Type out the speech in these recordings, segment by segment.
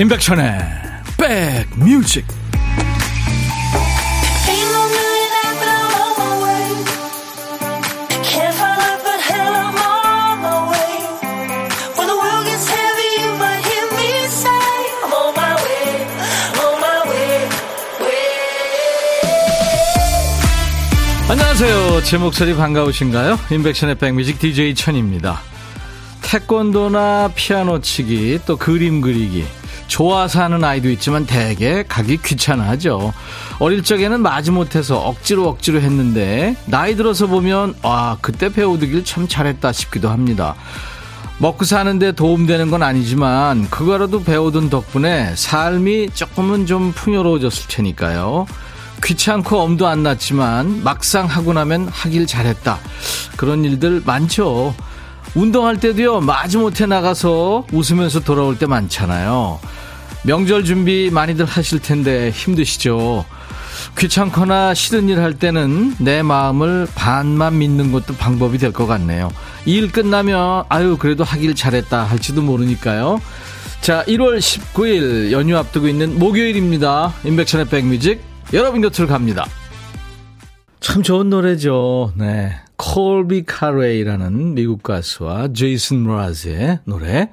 임백천의 백뮤직 안녕하세요. 제 목소리 반가우신가요? 임백천의 백뮤직 DJ 천입니다. 태권도나 피아노 치기, 또 그림 그리기, 좋아서 하는 아이도 있지만 대개 가기 귀찮아하죠. 어릴 적에는 마지못해서 억지로 억지로 했는데 나이 들어서 보면 아 그때 배우드길 참 잘했다 싶기도 합니다. 먹고 사는데 도움되는 건 아니지만 그거라도 배우던 덕분에 삶이 조금은 좀 풍요로워졌을 테니까요. 귀찮고 엄도 안 났지만 막상 하고 나면 하길 잘했다. 그런 일들 많죠. 운동할 때도요, 마지못해 나가서 웃으면서 돌아올 때 많잖아요. 명절 준비 많이들 하실 텐데 힘드시죠? 귀찮거나 싫은 일 할 때는 내 마음을 반만 믿는 것도 방법이 될 것 같네요. 일 끝나면 아유 그래도 하길 잘했다 할지도 모르니까요. 자 1월 19일 연휴 앞두고 있는 목요일입니다. 인백천의 백뮤직 여러분 곁으로 갑니다. 참 좋은 노래죠. 네. 콜비 카레이라는 미국 가수와 제이슨 므라즈의 노래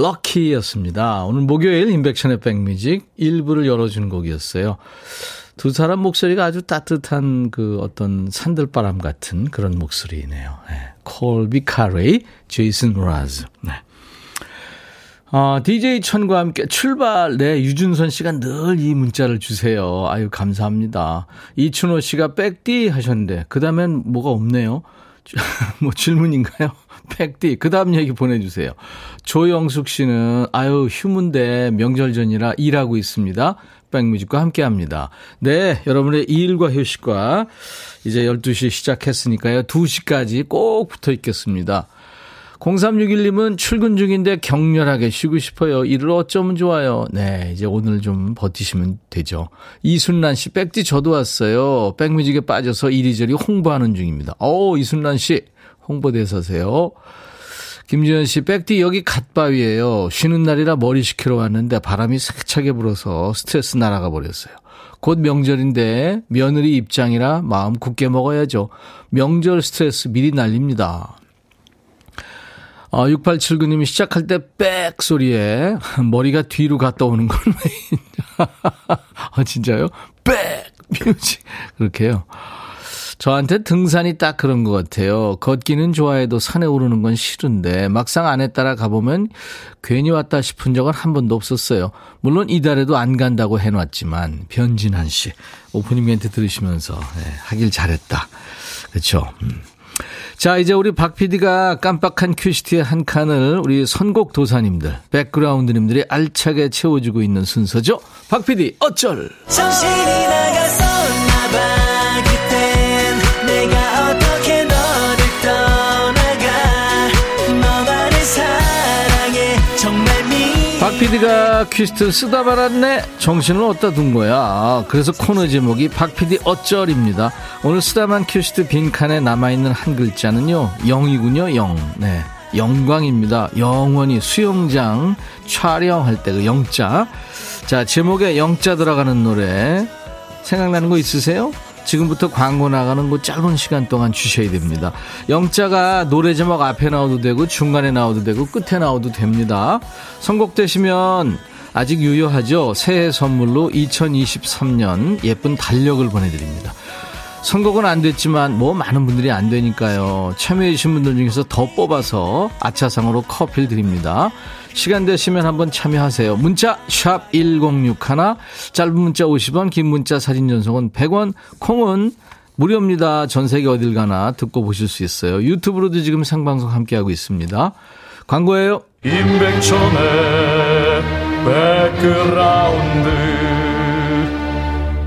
Lucky였습니다. 오늘 목요일 임백천의 백뮤직 1부를 열어주는 곡이었어요. 두 사람 목소리가 아주 따뜻한 그 어떤 산들바람 같은 그런 목소리네요. 네. 콜비 카레이, 제이슨 므라즈. 네. 어, DJ 천과 함께 출발. 네, 유준선 씨가 늘 이 문자를 주세요. 아유, 감사합니다. 이춘호 씨가 백디 하셨는데, 그 다음엔 뭐가 없네요. 뭐 질문인가요? 백디. 그 다음 얘기 보내주세요. 조영숙 씨는, 아유, 휴문대 명절 전이라 일하고 있습니다. 백뮤직과 함께 합니다. 네, 여러분의 일과 휴식과 이제 12시 시작했으니까요. 2시까지 꼭 붙어 있겠습니다. 0361님은 출근 중인데 격렬하게 쉬고 싶어요. 일을 어쩌면 좋아요. 네, 이제 오늘 좀 버티시면 되죠. 이순란 씨, 백지 저도 왔어요. 백뮤직에 빠져서 이리저리 홍보하는 중입니다. 오, 이순란 씨, 홍보대사세요. 김지현 씨, 백디 여기 갓바위에요. 쉬는 날이라 머리 식히러 왔는데 바람이 세차게 불어서 스트레스 날아가 버렸어요. 곧 명절인데 며느리 입장이라 마음 굳게 먹어야죠. 명절 스트레스 미리 날립니다. 어, 6879님이 시작할 때 빽 소리에 머리가 뒤로 갔다 오는 건 왜, 아, 진짜요? 빽! 뮤직. 그렇게요. 저한테 등산이 딱 그런 것 같아요. 걷기는 좋아해도 산에 오르는 건 싫은데 막상 안에 따라 가보면 괜히 왔다 싶은 적은 한 번도 없었어요. 물론 이달에도 안 간다고 해놨지만 변진한 씨 오프닝 멘트 들으시면서 네, 하길 잘했다. 그렇죠. 음. 자, 이제 우리 박 PD가 깜빡한 큐시트의 한 칸을 우리 선곡 도사님들, 백그라운드님들이 알차게 채워주고 있는 순서죠. 박 PD, 어쩔! 정신이 나 박 PD가 퀴스트 쓰다 말았네. 정신을 어디다 둔 거야? 그래서 코너 제목이 박 PD 어쩔입니다. 오늘 쓰다만 퀴스트 빈칸에 남아있는 한 글자는요 영이군요 영. 네. 영광입니다. 영원히 수영장 촬영할 때 그 영자. 자 제목에 영자 들어가는 노래 생각나는 거 있으세요? 지금부터 광고 나가는 그 짧은 시간 동안 주셔야 됩니다. 영자가 노래 제목 앞에 나와도 되고 중간에 나와도 되고 끝에 나와도 됩니다. 선곡되시면 아직 유효하죠. 새해 선물로 2023년 예쁜 달력을 보내드립니다. 선곡은 안 됐지만 뭐 많은 분들이 안 되니까요. 참여해주신 분들 중에서 더 뽑아서 아차상으로 커피를 드립니다. 시간 되시면 한번 참여하세요. 문자 1061, 짧은 문자 50원, 긴 문자 사진 전송은 100원, 콩은 무료입니다. 전 세계 어딜 가나 듣고 보실 수 있어요. 유튜브로도 지금 생방송 함께하고 있습니다. 광고예요. 임백천의 백그라운드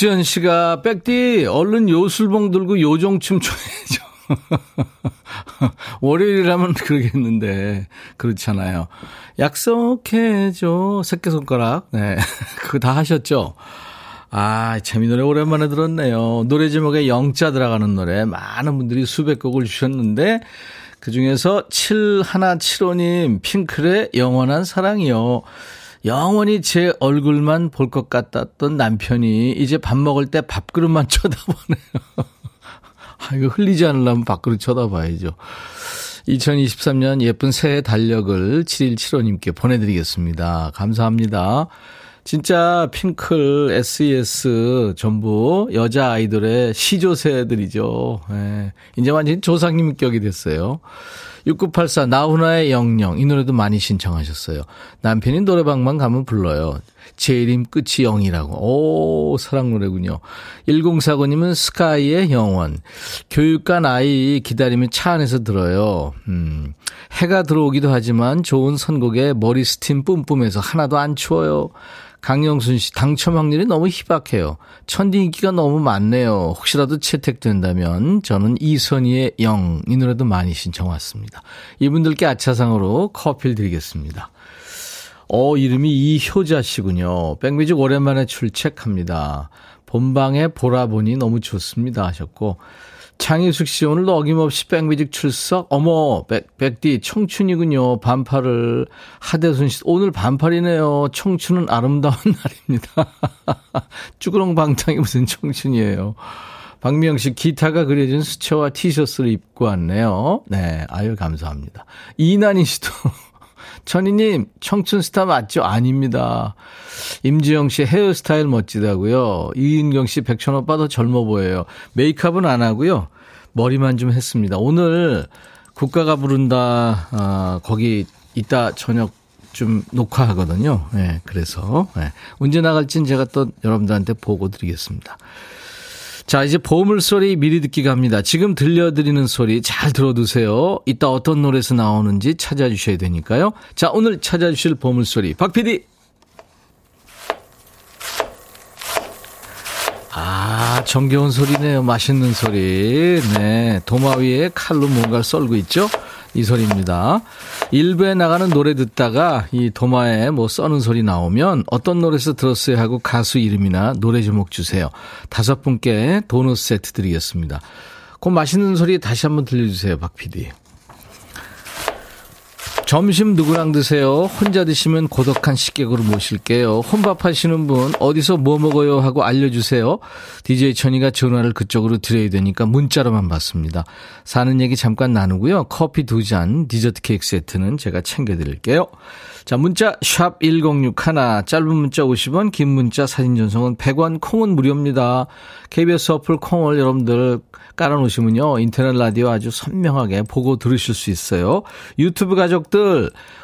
박지현 씨가 백디 얼른 요술봉 들고 요정춤 춰야죠. 월요일이라면 그러겠는데 그렇잖아요. 약속해줘 새끼손가락 네 그거 다 하셨죠? 아, 재미 노래 오랜만에 들었네요. 노래 제목에 영자 들어가는 노래 많은 분들이 수백 곡을 주셨는데 그 중에서 7175님 핑클의 영원한 사랑이요. 영원히 제 얼굴만 볼 것 같았던 남편이 이제 밥 먹을 때 밥그릇만 쳐다보네요. 아, 이거 흘리지 않으려면 밥그릇 쳐다봐야죠. 2023년 예쁜 새해 달력을 7175님께 보내드리겠습니다. 감사합니다. 진짜 핑클, SES 전부 여자 아이돌의 시조새들이죠. 예. 이제 완전히 조상님 격이 됐어요. 6984 나훈아의 영영 이 노래도 많이 신청하셨어요. 남편이 노래방만 가면 불러요. 제 이름 끝이 영이라고. 오 사랑 노래군요. 1049님은 스카이의 영원. 교육관 아이 기다리면 차 안에서 들어요. 음. 해가 들어오기도 하지만 좋은 선곡에 머리 스팀 뿜뿜해서 하나도 안 추워요. 강영순 씨, 당첨 확률이 너무 희박해요. 천디 인기가 너무 많네요. 혹시라도 채택된다면 저는 이선희의 영, 이 노래도 많이 신청 왔습니다. 이분들께 아차상으로 커피를 드리겠습니다. 어, 이름이 이효자 씨군요. 백뮤직 오랜만에 출첵합니다. 본방에 보라 보니 너무 좋습니다 하셨고, 장희숙 씨 오늘도 어김없이 백뮤직 출석. 어머 백, 백디 청춘이군요. 반팔을 하대순 씨 오늘 반팔이네요. 청춘은 아름다운 날입니다. 쭈그렁 방탕이 무슨 청춘이에요. 박미영 씨 기타가 그려진 수채화 티셔츠를 입고 왔네요. 네, 아유 감사합니다. 이난희 씨도 천희님, 청춘 스타 맞죠? 아닙니다. 임지영 씨 헤어스타일 멋지다고요. 이인경 씨 백천 오빠도 젊어 보여요. 메이크업은 안 하고요. 머리만 좀 했습니다. 오늘 국가가 부른다, 아, 거기 이따 저녁 좀 녹화하거든요. 네, 그래서. 네. 언제 나갈진 제가 또 여러분들한테 보고 드리겠습니다. 자, 이제 보물소리 미리 듣기 갑니다. 지금 들려드리는 소리 잘 들어두세요. 이따 어떤 노래에서 나오는지 찾아주셔야 되니까요. 자, 오늘 찾아주실 보물소리. 박 PD. 아, 정겨운 소리네요. 맛있는 소리. 네. 도마 위에 칼로 뭔가를 썰고 있죠? 이 소리입니다. 일부에 나가는 노래 듣다가 이 도마에 뭐 써는 소리 나오면 어떤 노래에서 들었어요 하고 가수 이름이나 노래 제목 주세요. 다섯 분께 도넛 세트 드리겠습니다. 그 맛있는 소리 다시 한번 들려주세요, 박 PD. 점심 누구랑 드세요? 혼자 드시면 고독한 식객으로 모실게요. 혼밥 하시는 분 어디서 뭐 먹어요 하고 알려주세요. DJ 천이가 전화를 그쪽으로 드려야 되니까 문자로만 받습니다. 사는 얘기 잠깐 나누고요. 커피 두 잔, 디저트 케이크 세트는 제가 챙겨드릴게요. 자, 문자 샵 1061, 짧은 문자 50원, 긴 문자 사진 전송은 100원, 콩은 무료입니다. KBS 어플 콩을 여러분들 깔아놓으시면요. 인터넷 라디오 아주 선명하게 보고 들으실 수 있어요. 유튜브 가족들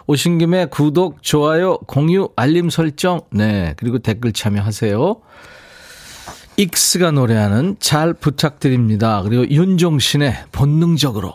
오신 김에 구독, 좋아요, 공유, 알림 설정, 네. 그리고 댓글 참여하세요. 익스가 노래하는 잘 부탁드립니다. 그리고 윤종신의 본능적으로.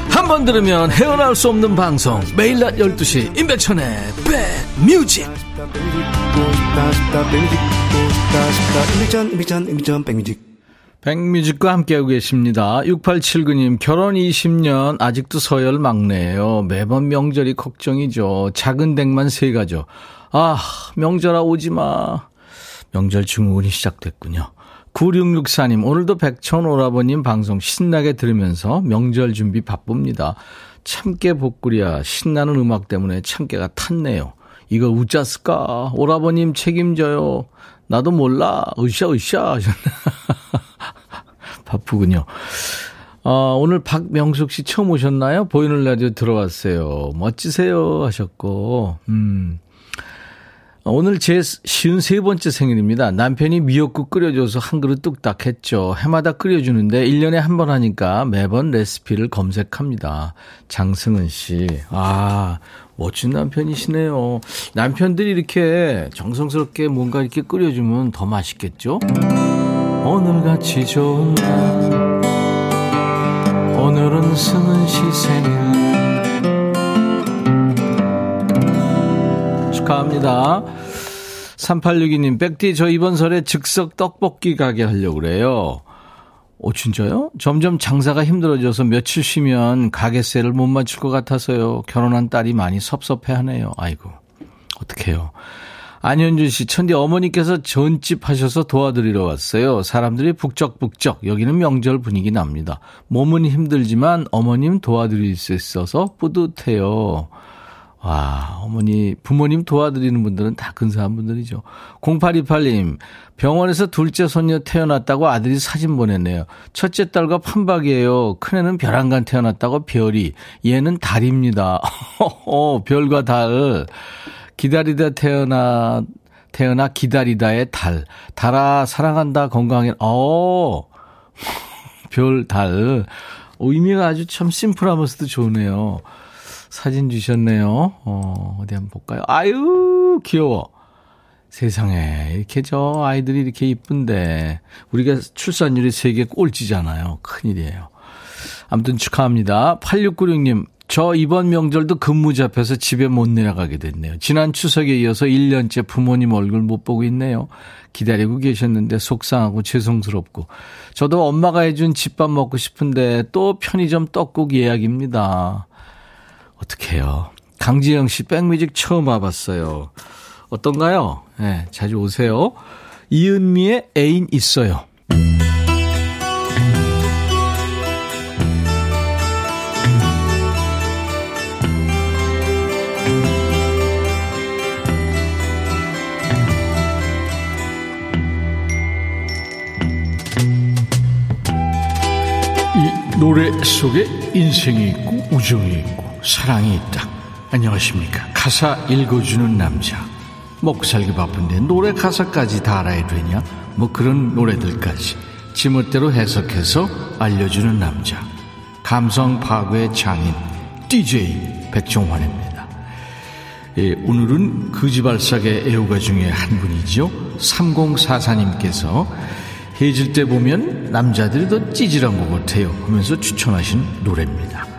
한 번 들으면 헤어나올 수 없는 방송 매일 낮 12시 임백천의 백뮤직 백뮤직과 함께하고 계십니다. 6879님, 결혼 20년, 아직도 서열 막내예요. 매번 명절이 걱정이죠. 작은 댁만 세 가죠. 아, 명절아 오지 마. 명절 증후군이 시작됐군요. 9664님, 오늘도 백천 오라버님 방송 신나게 들으면서 명절 준비 바쁩니다. 참깨 복구리야, 신나는 음악 때문에 참깨가 탔네요. 이거 우짜스까? 오라버님 책임져요. 나도 몰라. 으쌰, 으쌰. 바쁘군요. 어, 오늘 박명숙 씨 처음 오셨나요? 보이는 라디오 들어왔어요. 멋지세요. 하셨고, 음. 오늘 제 쉬운 세 번째 생일입니다. 남편이 미역국 끓여줘서 한 그릇 뚝딱 했죠. 해마다 끓여주는데 1년에 한 번 하니까 매번 레시피를 검색합니다. 장승은 씨. 아, 멋진 남편이시네요. 남편들이 이렇게 정성스럽게 뭔가 이렇게 끓여주면 더 맛있겠죠? 오늘같이 좋은 날. 오늘은 승은 씨 생일. 축하합니다. 3862님, 백디, 저 이번 설에 즉석 떡볶이 가게 하려고 그래요. 오, 진짜요? 점점 장사가 힘들어져서 며칠 쉬면 가게세를 못 맞출 것 같아서요. 결혼한 딸이 많이 섭섭해 하네요. 아이고, 어떡해요. 안현준 씨, 천디 어머니께서 전집 하셔서 도와드리러 왔어요. 사람들이 북적북적. 여기는 명절 분위기 납니다. 몸은 힘들지만 어머님 도와드릴 수 있어서 뿌듯해요. 와, 어머니, 부모님 도와드리는 분들은 다 근사한 분들이죠. 0828님, 병원에서 둘째 손녀 태어났다고 아들이 사진 보냈네요. 첫째 딸과 판박이에요. 큰애는 별안간 태어났다고 별이, 얘는 달입니다. 어, 별과 달. 기다리다 태어나, 태어나 기다리다의 달. 달아, 사랑한다, 건강해. 어, 별, 달. 의미가 아주 참 심플하면서도 좋네요. 사진 주셨네요. 어, 어디 한번 볼까요? 아유, 귀여워. 세상에, 이렇게 저 아이들이 이렇게 이쁜데, 우리가 출산율이 세계 꼴찌잖아요. 큰일이에요. 아무튼 축하합니다. 8696님, 저 이번 명절도 근무 잡혀서 집에 못 내려가게 됐네요. 지난 추석에 이어서 1년째 부모님 얼굴 못 보고 있네요. 기다리고 계셨는데 속상하고 죄송스럽고. 저도 엄마가 해준 집밥 먹고 싶은데 또 편의점 떡국 예약입니다. 어떡해요. 강지영 씨 백뮤직 처음 와봤어요. 어떤가요? 네, 자주 오세요. 이은미의 애인 있어요. 이 노래 속에 인생이 있고 우정이 있고 사랑이 있다. 안녕하십니까. 가사 읽어주는 남자. 먹고 살기 바쁜데 노래 가사까지 다 알아야 되냐? 뭐 그런 노래들까지 지멋대로 해석해서 알려주는 남자. 감성 파괴의 장인 DJ 백종환입니다. 예, 오늘은 거지발삭의 애호가 중에 한 분이죠. 3044님께서 해질 때 보면 남자들이 더 찌질한 것 같아요 하면서 추천하신 노래입니다.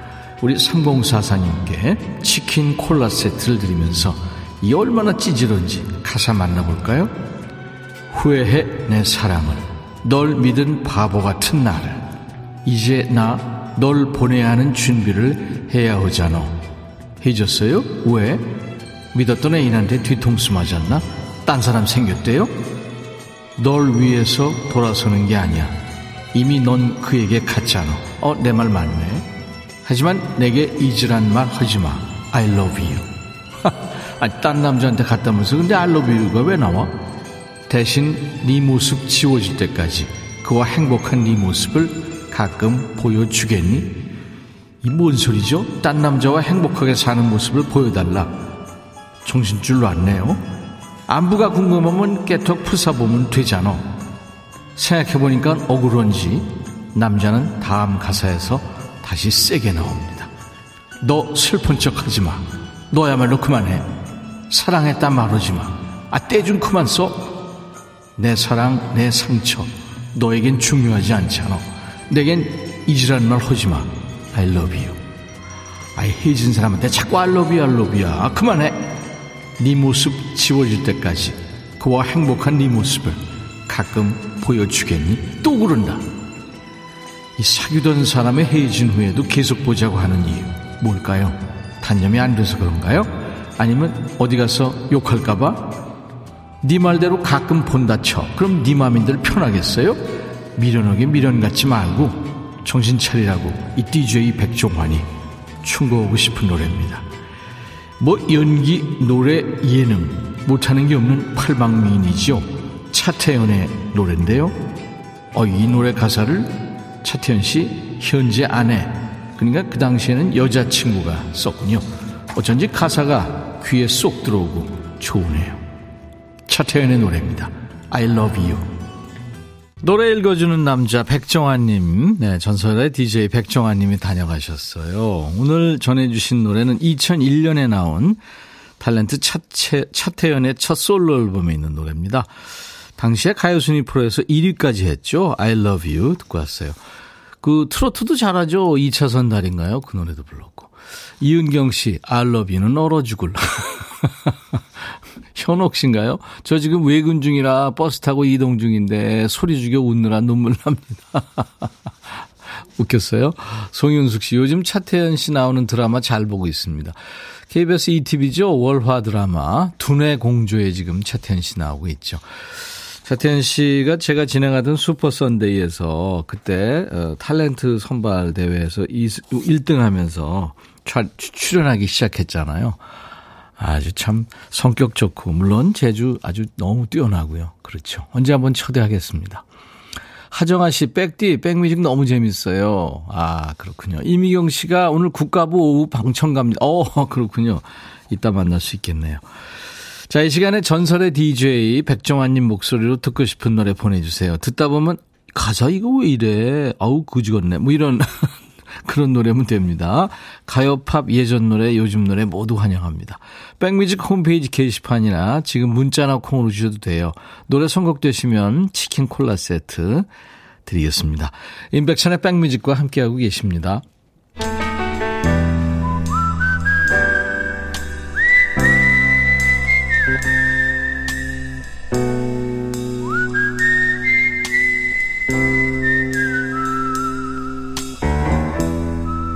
우리 3044님께 치킨 콜라 세트를 드리면서 이 얼마나 찌질한지 가사 만나볼까요? 후회해 내 사랑을 널 믿은 바보 같은 나를 이제 나 널 보내야 하는 준비를 해야 하잖아 해줬어요? 왜? 믿었던 애인한테 뒤통수 맞았나? 딴 사람 생겼대요? 널 위해서 돌아서는 게 아니야 이미 넌 그에게 갔잖아 어 내 말 맞네 하지만 내게 잊으란 말 하지 마. I love you. 아니, 딴 남자한테 갔다면서 근데 I love you가 왜 나와? 대신 네 모습 지워질 때까지 그와 행복한 네 모습을 가끔 보여주겠니? 이 뭔 소리죠? 딴 남자와 행복하게 사는 모습을 보여달라. 정신줄 놨네요. 안부가 궁금하면 깨톡 푸사보면 되잖아. 생각해보니까 억울한지 남자는 다음 가사에서 다시 세게 나옵니다. 너 슬픈 척 하지 마. 너야말로 그만해. 사랑했다 말하지 마. 아, 떼준 그만 써. 내 사랑, 내 상처. 너에겐 중요하지 않잖아. 내겐 이지라는 말 하지 마. I love you. 아이, 헤어진 사람한테 자꾸 I love you, I love you. 아, 그만해. 네 모습 지워질 때까지 그와 행복한 네 모습을 가끔 보여주겠니? 또 그런다. 이 사귀던 사람의 헤어진 후에도 계속 보자고 하는 이유 뭘까요? 단념이 안 돼서 그런가요? 아니면 어디 가서 욕할까봐? 네 말대로 가끔 본다 쳐. 그럼 네 맘인들 편하겠어요? 미련하게 미련 갖지 말고 정신 차리라고 이 DJ 백종환이 충고하고 싶은 노래입니다. 뭐 연기, 노래, 예능 못하는 게 없는 팔방미인이죠. 차태현의 노래인데요. 어, 이 노래 가사를 차태현 씨 현재 아내 그러니까 그 당시에는 여자친구가 썼군요. 어쩐지 가사가 귀에 쏙 들어오고 좋으네요. 차태현의 노래입니다. I love you. 노래 읽어주는 남자 백정환님, 네, 전설의 DJ 백정환님이 다녀가셨어요. 오늘 전해주신 노래는 2001년에 나온 탤런트 차태, 차태현의 첫 솔로 앨범에 있는 노래입니다. 당시에 가요순위 프로에서 1위까지 했죠. I love you 듣고 왔어요. 그 트로트도 잘하죠. 2차선 달인가요? 그 노래도 불렀고. 이은경 씨, I love you는 얼어 죽을. 현옥 씨인가요? 저 지금 외근 중이라 버스 타고 이동 중인데 소리 죽여 웃느라 눈물 납니다. 웃겼어요? 송윤숙 씨, 요즘 차태현 씨 나오는 드라마 잘 보고 있습니다. KBS 2TV죠. 월화 드라마 두뇌 공조에 지금 차태현 씨 나오고 있죠. 차태현 씨가 제가 진행하던 슈퍼 선데이에서 그때 어, 탤런트 선발 대회에서 1등 하면서 출연하기 시작했잖아요. 아주 참 성격 좋고 물론 제주 아주 너무 뛰어나고요. 그렇죠. 언제 한번 초대하겠습니다. 하정아 씨, 백디, 백뮤직 너무 재밌어요. 아, 그렇군요. 이미경 씨가 오늘 국가부 오후 방청 갑니다. 어, 그렇군요. 이따 만날 수 있겠네요. 자, 이 시간에 전설의 DJ 백종환님 목소리로 듣고 싶은 노래 보내주세요. 듣다 보면 가사 이거 왜 이래? 아우, 그지겠네. 뭐 이런 그런 노래면 됩니다. 가요, 팝, 예전 노래, 요즘 노래 모두 환영합니다. 백뮤직 홈페이지 게시판이나 지금 문자나 콩으로 주셔도 돼요. 노래 선곡되시면 치킨 콜라 세트 드리겠습니다. 인백션의 백뮤직과 함께하고 계십니다.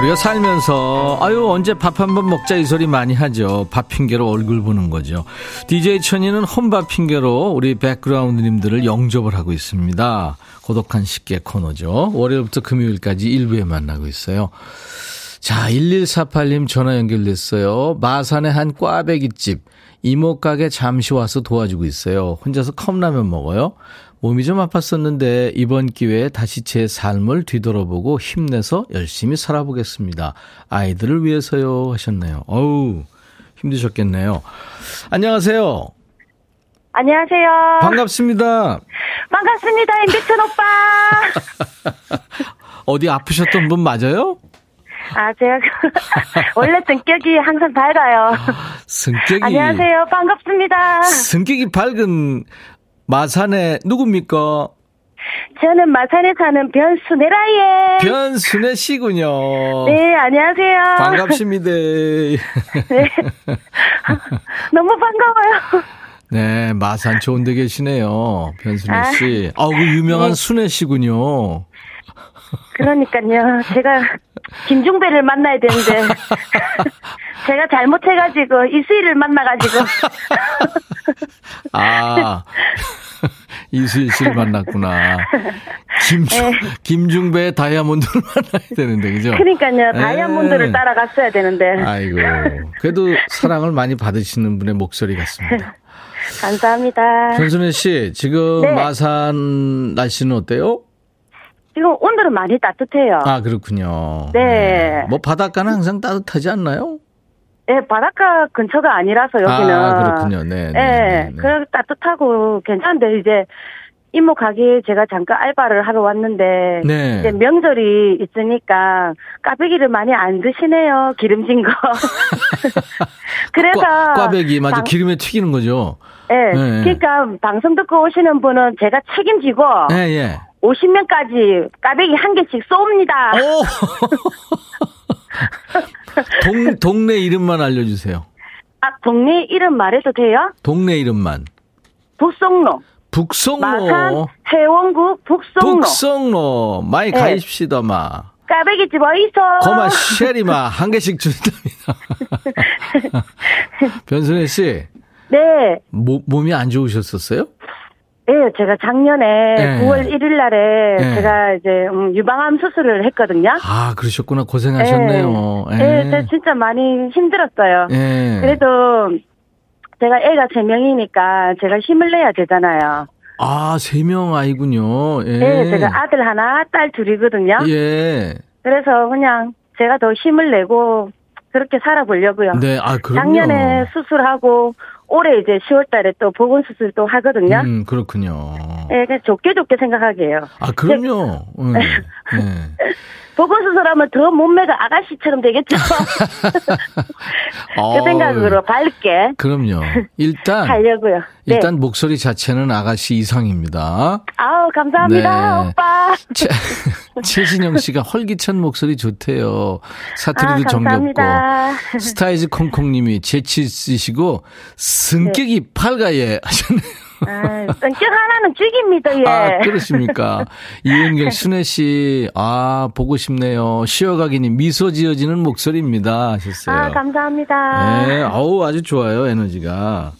우리가 살면서 아유 언제 밥 한 번 먹자 이 소리 많이 하죠. 밥 핑계로 얼굴 보는 거죠. DJ 천이는 혼밥 핑계로 우리 백그라운드님들을 영접을 하고 있습니다. 고독한 식객 코너죠. 월요일부터 금요일까지 일부에 만나고 있어요. 자, 1148님 전화 연결됐어요. 마산의 한 꽈배기집. 이모 가게 잠시 와서 도와주고 있어요. 혼자서 컵라면 먹어요. 몸이 좀 아팠었는데 이번 기회에 다시 제 삶을 뒤돌아보고 힘내서 열심히 살아보겠습니다. 아이들을 위해서요 하셨네요. 어우 힘드셨겠네요. 안녕하세요. 안녕하세요. 반갑습니다. 반갑습니다. 임백천 오빠. 어디 아프셨던 분 맞아요? 아, 제가 원래 성격이 항상 밝아요. 성격이 안녕하세요. 반갑습니다. 성격이 밝은 마산의 누굽니까? 저는 마산에 사는 변순애라예. 변순애 씨군요. 네, 안녕하세요. 반갑습니다. 네. 너무 반가워요. 네, 마산 좋은 데 계시네요. 변순애 씨. 아, 우그 유명한 네. 순애 씨군요. 그러니까요. 제가 김중배를 만나야 되는데 제가 잘못해가지고 이수희를 만나가지고 아 이수희 씨를 만났구나. 김 네. 김중배 다이아몬드를 만나야 되는데 그죠? 그러니까요. 다이아몬드를 네. 따라갔어야 되는데. 아이고 그래도 사랑을 많이 받으시는 분의 목소리 같습니다. 감사합니다. 변순혜 씨 지금 네. 마산 날씨는 어때요? 지금 온도는 많이 따뜻해요. 아, 그렇군요. 네. 네. 뭐 바닷가는 항상 따뜻하지 않나요? 네, 바닷가 근처가 아니라서 여기는. 아, 그렇군요. 네. 네. 네, 네, 네. 그래 따뜻하고 괜찮은데 이제 이모 가게 제가 잠깐 알바를 하러 왔는데 네. 이제 명절이 있으니까 까베기를 많이 안 드시네요. 기름진 거. 그래서 꽈, 배기 맞아 방, 기름에 튀기는 거죠. 네. 네. 그러니까 방송 듣고 오시는 분은 제가 책임지고 네, 예. 50명까지 까베기 한 개씩 쏩니다. 동, 동네 이름만 알려주세요. 아, 동네 이름 말해도 돼요? 동네 이름만. 북성로. 북성로. 마산 해원국 북성로. 북성로. 많이 네. 가입시다, 마. 까베기 집 어디서? 고마 쉐리마 한 개씩 준답니다. 변순혜 씨. 네. 모, 몸이 안 좋으셨었어요? 네, 제가 작년에 네. 9월 1일 날에 네. 제가 이제 음, 유방암 수술을 했거든요. 아, 그러셨구나. 고생하셨네요. 네, 네. 진짜 많이 힘들었어요. 네. 그래도 제가 애가 3명이니까 제가 힘을 내야 되잖아요. 아, 3명 아이군요. 예. 네, 제가 아들 하나, 딸 둘이거든요. 예. 그래서 그냥 제가 더 힘을 내고 그렇게 살아보려고요. 네, 아, 그럼요. 작년에 수술하고 올해 이제 10월 달에 또 보건 수술 도 하거든요. 음, 그렇군요. 예, 네, 좋게 좋게 생각하게요. 아, 그럼요. 음, 네. 보건 수술하면 더 몸매가 아가씨처럼 되겠죠. 그 생각으로 밝게. 그럼요. 일단 하려고요. 네. 일단 목소리 자체는 아가씨 이상입니다. 아우 감사합니다, 네. 오빠. 최, 최진영 씨가 활기찬 목소리 좋대요. 사투리도 아, 정겹고. 스타이즈 콩콩님이 재치 있으시고 성격이 네. 밝아예 하셨네요. 아, 성격 하나는 죽입니다, 예. 아, 그렇습니까? 이은경, 순혜 씨, 아, 보고 싶네요. 쉬어가기님, 미소 지어지는 목소리입니다. 하셨어요. 아, 감사합니다. 네, 아우, 아주 좋아요, 에너지가.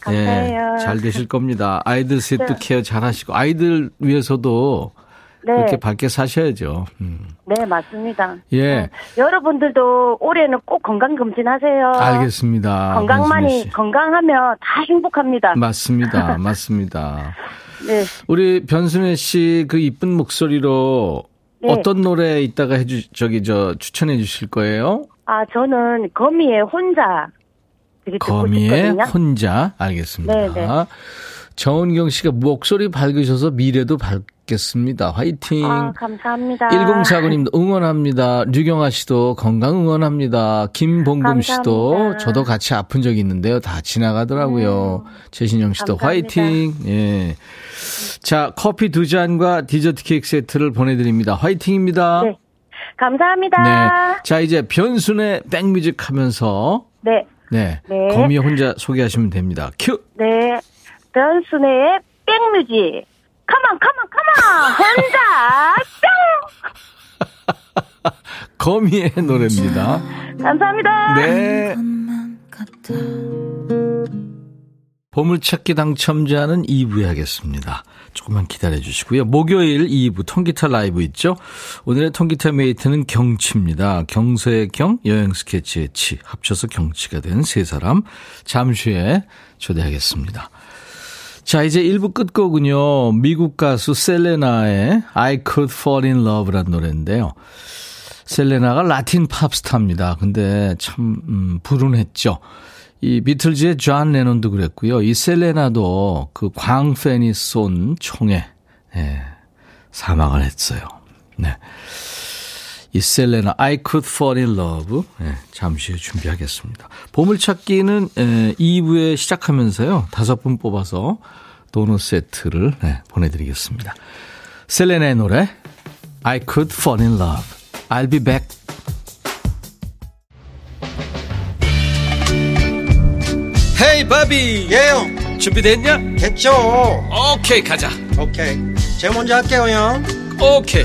감사해요. 네, 잘 되실 겁니다. 아이들 셋도 네. 케어 잘 하시고, 아이들 위해서도 네. 그렇게 밝게 사셔야죠. 음. 네, 맞습니다. 예. 네. 여러분들도 올해는 꼭 건강 검진하세요. 알겠습니다. 건강만이 건강하면 다 행복합니다. 맞습니다. 맞습니다. 네. 우리 변순혜 씨 그 이쁜 목소리로 네. 어떤 노래 이따가 해주 저기 저 추천해 주실 거예요? 아, 저는 거미의 혼자 거미의 혼자 알겠습니다. 네, 네. 정은경 씨가 목소리 밝으셔서 미래도 밝 겠습니다. 화이팅. 아, 감사합니다. 1049님도 응원합니다. 류경아 씨도 건강 응원합니다. 김봉금 감사합니다. 씨도 저도 같이 아픈 적이 있는데요. 다 지나가더라고요. 음. 최신영 씨도 감사합니다. 화이팅. 예. 자, 커피 두 잔과 디저트 케이크 세트를 보내드립니다. 화이팅입니다. 네. 감사합니다. 네. 자, 이제 변순의 백뮤직 하면서. 네. 네. 네. 거미 혼자 소개하시면 됩니다. 큐! 네. 변순혜의 백뮤직. Come on, come on, come on! 혼자, 뿅! 거미의 노래입니다. 감사합니다. 네. 보물찾기 당첨자는 2부에 하겠습니다. 조금만 기다려 주시고요. 목요일 2부 통기타 라이브 있죠? 오늘의 통기타 메이트는 경치입니다. 경서의 경, 여행 스케치의 치, 합쳐서 경치가 된 세 사람 잠시 후에 초대하겠습니다. 자, 이제 1부 끝곡은요. 미국 가수 셀레나의 I Could Fall in Love라는 노래인데요. 셀레나가 라틴 팝스타입니다. 근데 참, 음, 불운했죠. 이 비틀즈의 존 레논도 그랬고요. 이 셀레나도 그 광팬이 쏜 총에, 예, 사망을 했어요. 네. 이 셀레나 I Could Fall in Love 네, 잠시 후에 준비하겠습니다. 보물찾기는 에, 2부에 시작하면서요. 다섯 분 뽑아서 도넛 세트를 네, 보내드리겠습니다. 셀레나의 노래 I Could Fall in Love I'll be back. 헤이 바비 예영 준비됐냐? 됐죠 오케이 가자 오케이 제가 먼저 할게요 형 오케이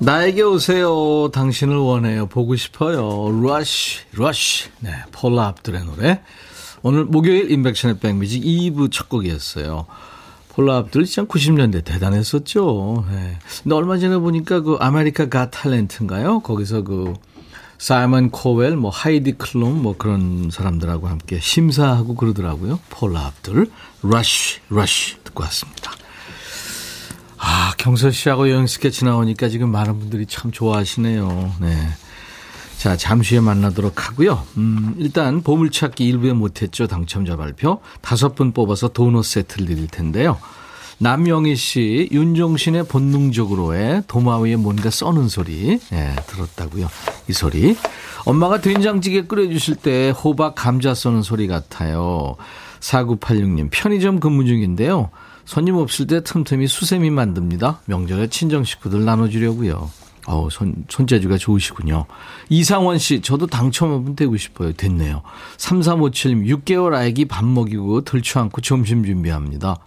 나에게 오세요. 당신을 원해요. 보고 싶어요. Rush, Rush. 네, 폴라 압둘의 노래. 오늘 목요일 임백천의 백뮤직 2부 첫 곡이었어요. 폴라 압둘 진짜 90년대 대단했었죠. 네. 근데 얼마 전에 보니까 그 America Got Talent인가요? 거기서 그 사이먼 코웰, 뭐 하이디 클룸 뭐 그런 사람들하고 함께 심사하고 그러더라고요. 폴라 압둘, Rush, Rush 듣고 왔습니다. 아, 경서 씨하고 여행 스케치 나오니까 지금 많은 분들이 참 좋아하시네요. 네. 자, 잠시 후에 만나도록 하고요. 음, 일단 보물찾기 일부에 못했죠. 당첨자 발표. 다섯 분 뽑아서 도넛 세트를 드릴 텐데요. 남영희 씨, 윤종신의 본능적으로의 도마 위에 뭔가 써는 소리, 예, 들었다고요. 이 소리. 엄마가 된장찌개 끓여주실 때 호박 감자 써는 소리 같아요. 4986님, 편의점 근무 중인데요. 손님 없을 때 틈틈이 수세미 만듭니다. 명절에 친정 식구들 나눠주려고요. 어우, 손, 손재주가 좋으시군요. 이상원 씨, 저도 당첨 되고 싶어요. 됐네요. 3357님, 6개월 아기 밥 먹이고 들추 않고 점심 준비합니다.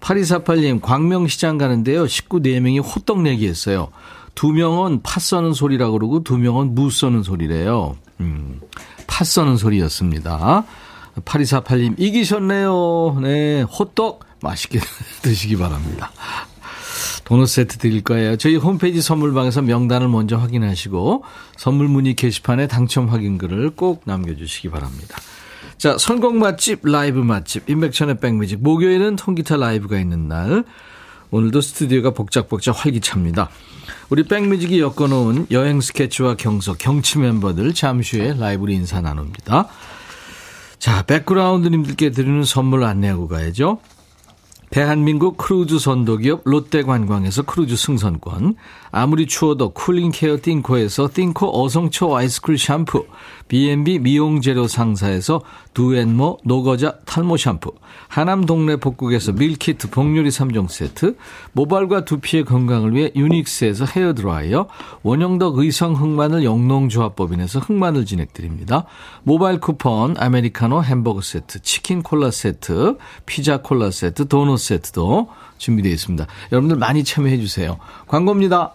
8248님, 광명시장 가는데요. 식구 4명이 호떡 내기 했어요. 두 명은 팥 써는 소리라 그러고 두 명은 무 써는 소리래요. 음, 팥 써는 소리였습니다. 8248님, 이기셨네요. 네, 호떡 맛있게 드시기 바랍니다. 도넛 세트 드릴 거예요. 저희 홈페이지 선물방에서 명단을 먼저 확인하시고 선물 문의 게시판에 당첨 확인글을 꼭 남겨주시기 바랍니다. 자, 선곡 맛집, 라이브 맛집, 인백천의 백뮤직. 목요일은 통기타 라이브가 있는 날. 오늘도 스튜디오가 복작복작 활기찹니다. 우리 백뮤직이 엮어놓은 여행 스케치와 경서, 경치 멤버들 잠시 후에 라이브로 인사 나눕니다. 자, 백그라운드님들께 드리는 선물 안내하고 가야죠. 대한민국 크루즈 선도기업 롯데관광에서 크루즈 승선권, 아무리 추워도 cooling care 띵코에서 띵코 어성초 아이스쿨 샴푸, B&B 미용재료 상사에서 두앤모 노거자 탈모 샴푸, 하남 동네 복국에서 밀키트 복요리 3종 세트, 모발과 두피의 건강을 위해 유닉스에서 헤어 드라이어, 원형덕 의성 흑마늘 영농조합법인에서 흑마늘 진액 드립니다. 모바일 쿠폰, 아메리카노 햄버거 세트, 치킨 콜라 세트, 피자 콜라 세트, 도넛 세트도 준비되어 있습니다. 여러분들 많이 참여해 주세요. 광고입니다.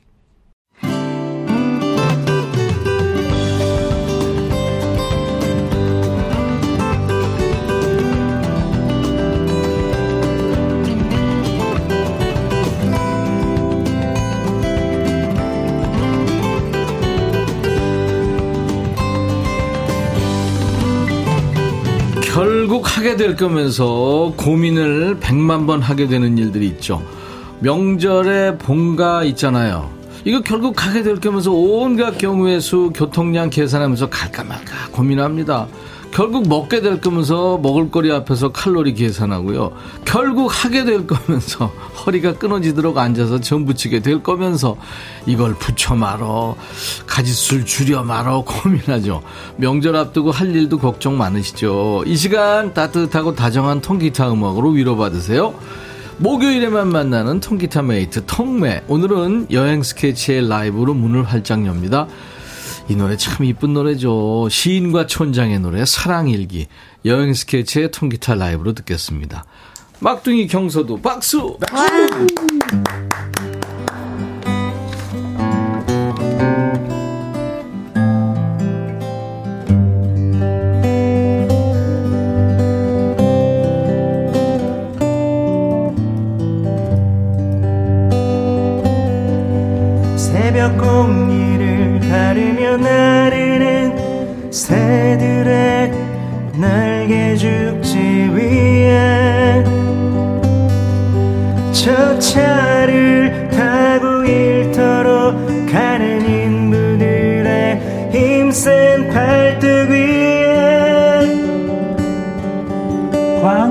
결국 하게 될 거면서 고민을 백만 번 하게 되는 일들이 있죠. 명절에 본가 있잖아요. 이거 결국 하게 될 거면서 온갖 경우의 수, 교통량 계산하면서 갈까 말까 고민합니다. 결국 먹게 될 거면서 먹을거리 앞에서 칼로리 계산하고요. 결국 하게 될 거면서 허리가 끊어지도록 앉아서 전 부치게 될 거면서 이걸 붙여 말어 가지술 줄여 말어 고민하죠. 명절 앞두고 할 일도 걱정 많으시죠. 이 시간 따뜻하고 다정한 통기타 음악으로 위로받으세요. 목요일에만 만나는 통기타 mate 통매 오늘은 여행 스케치의 라이브로 문을 활짝 엽니다. 이 노래 참 이쁜 노래죠. 시인과 촌장의 노래 사랑일기 여행 스케치의 통기타 라이브로 듣겠습니다. 막둥이 경서도 박수! 박수! 힘센 발등 위에 광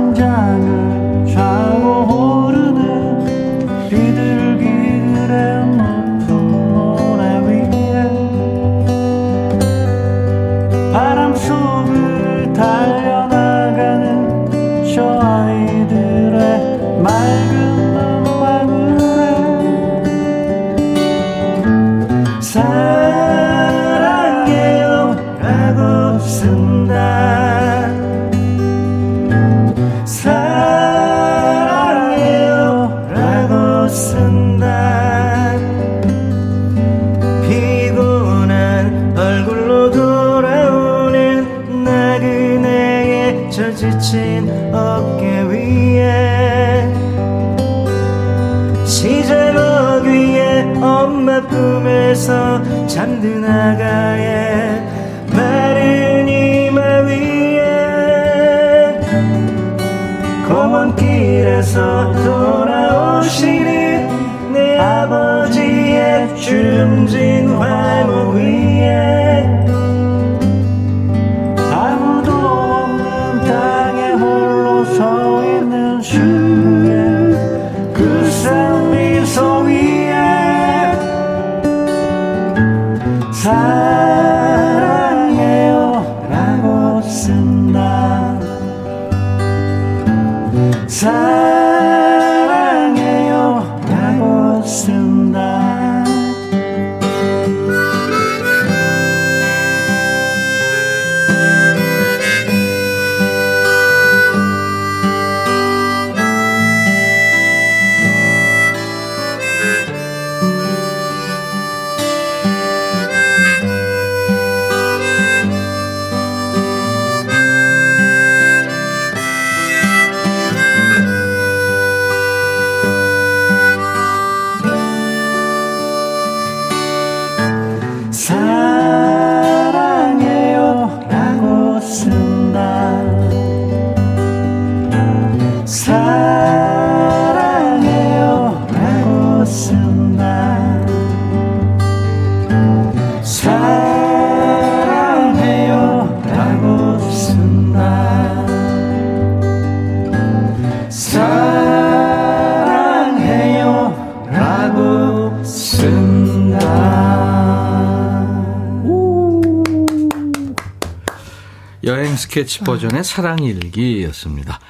스케치 버전의 사랑일기였습니다.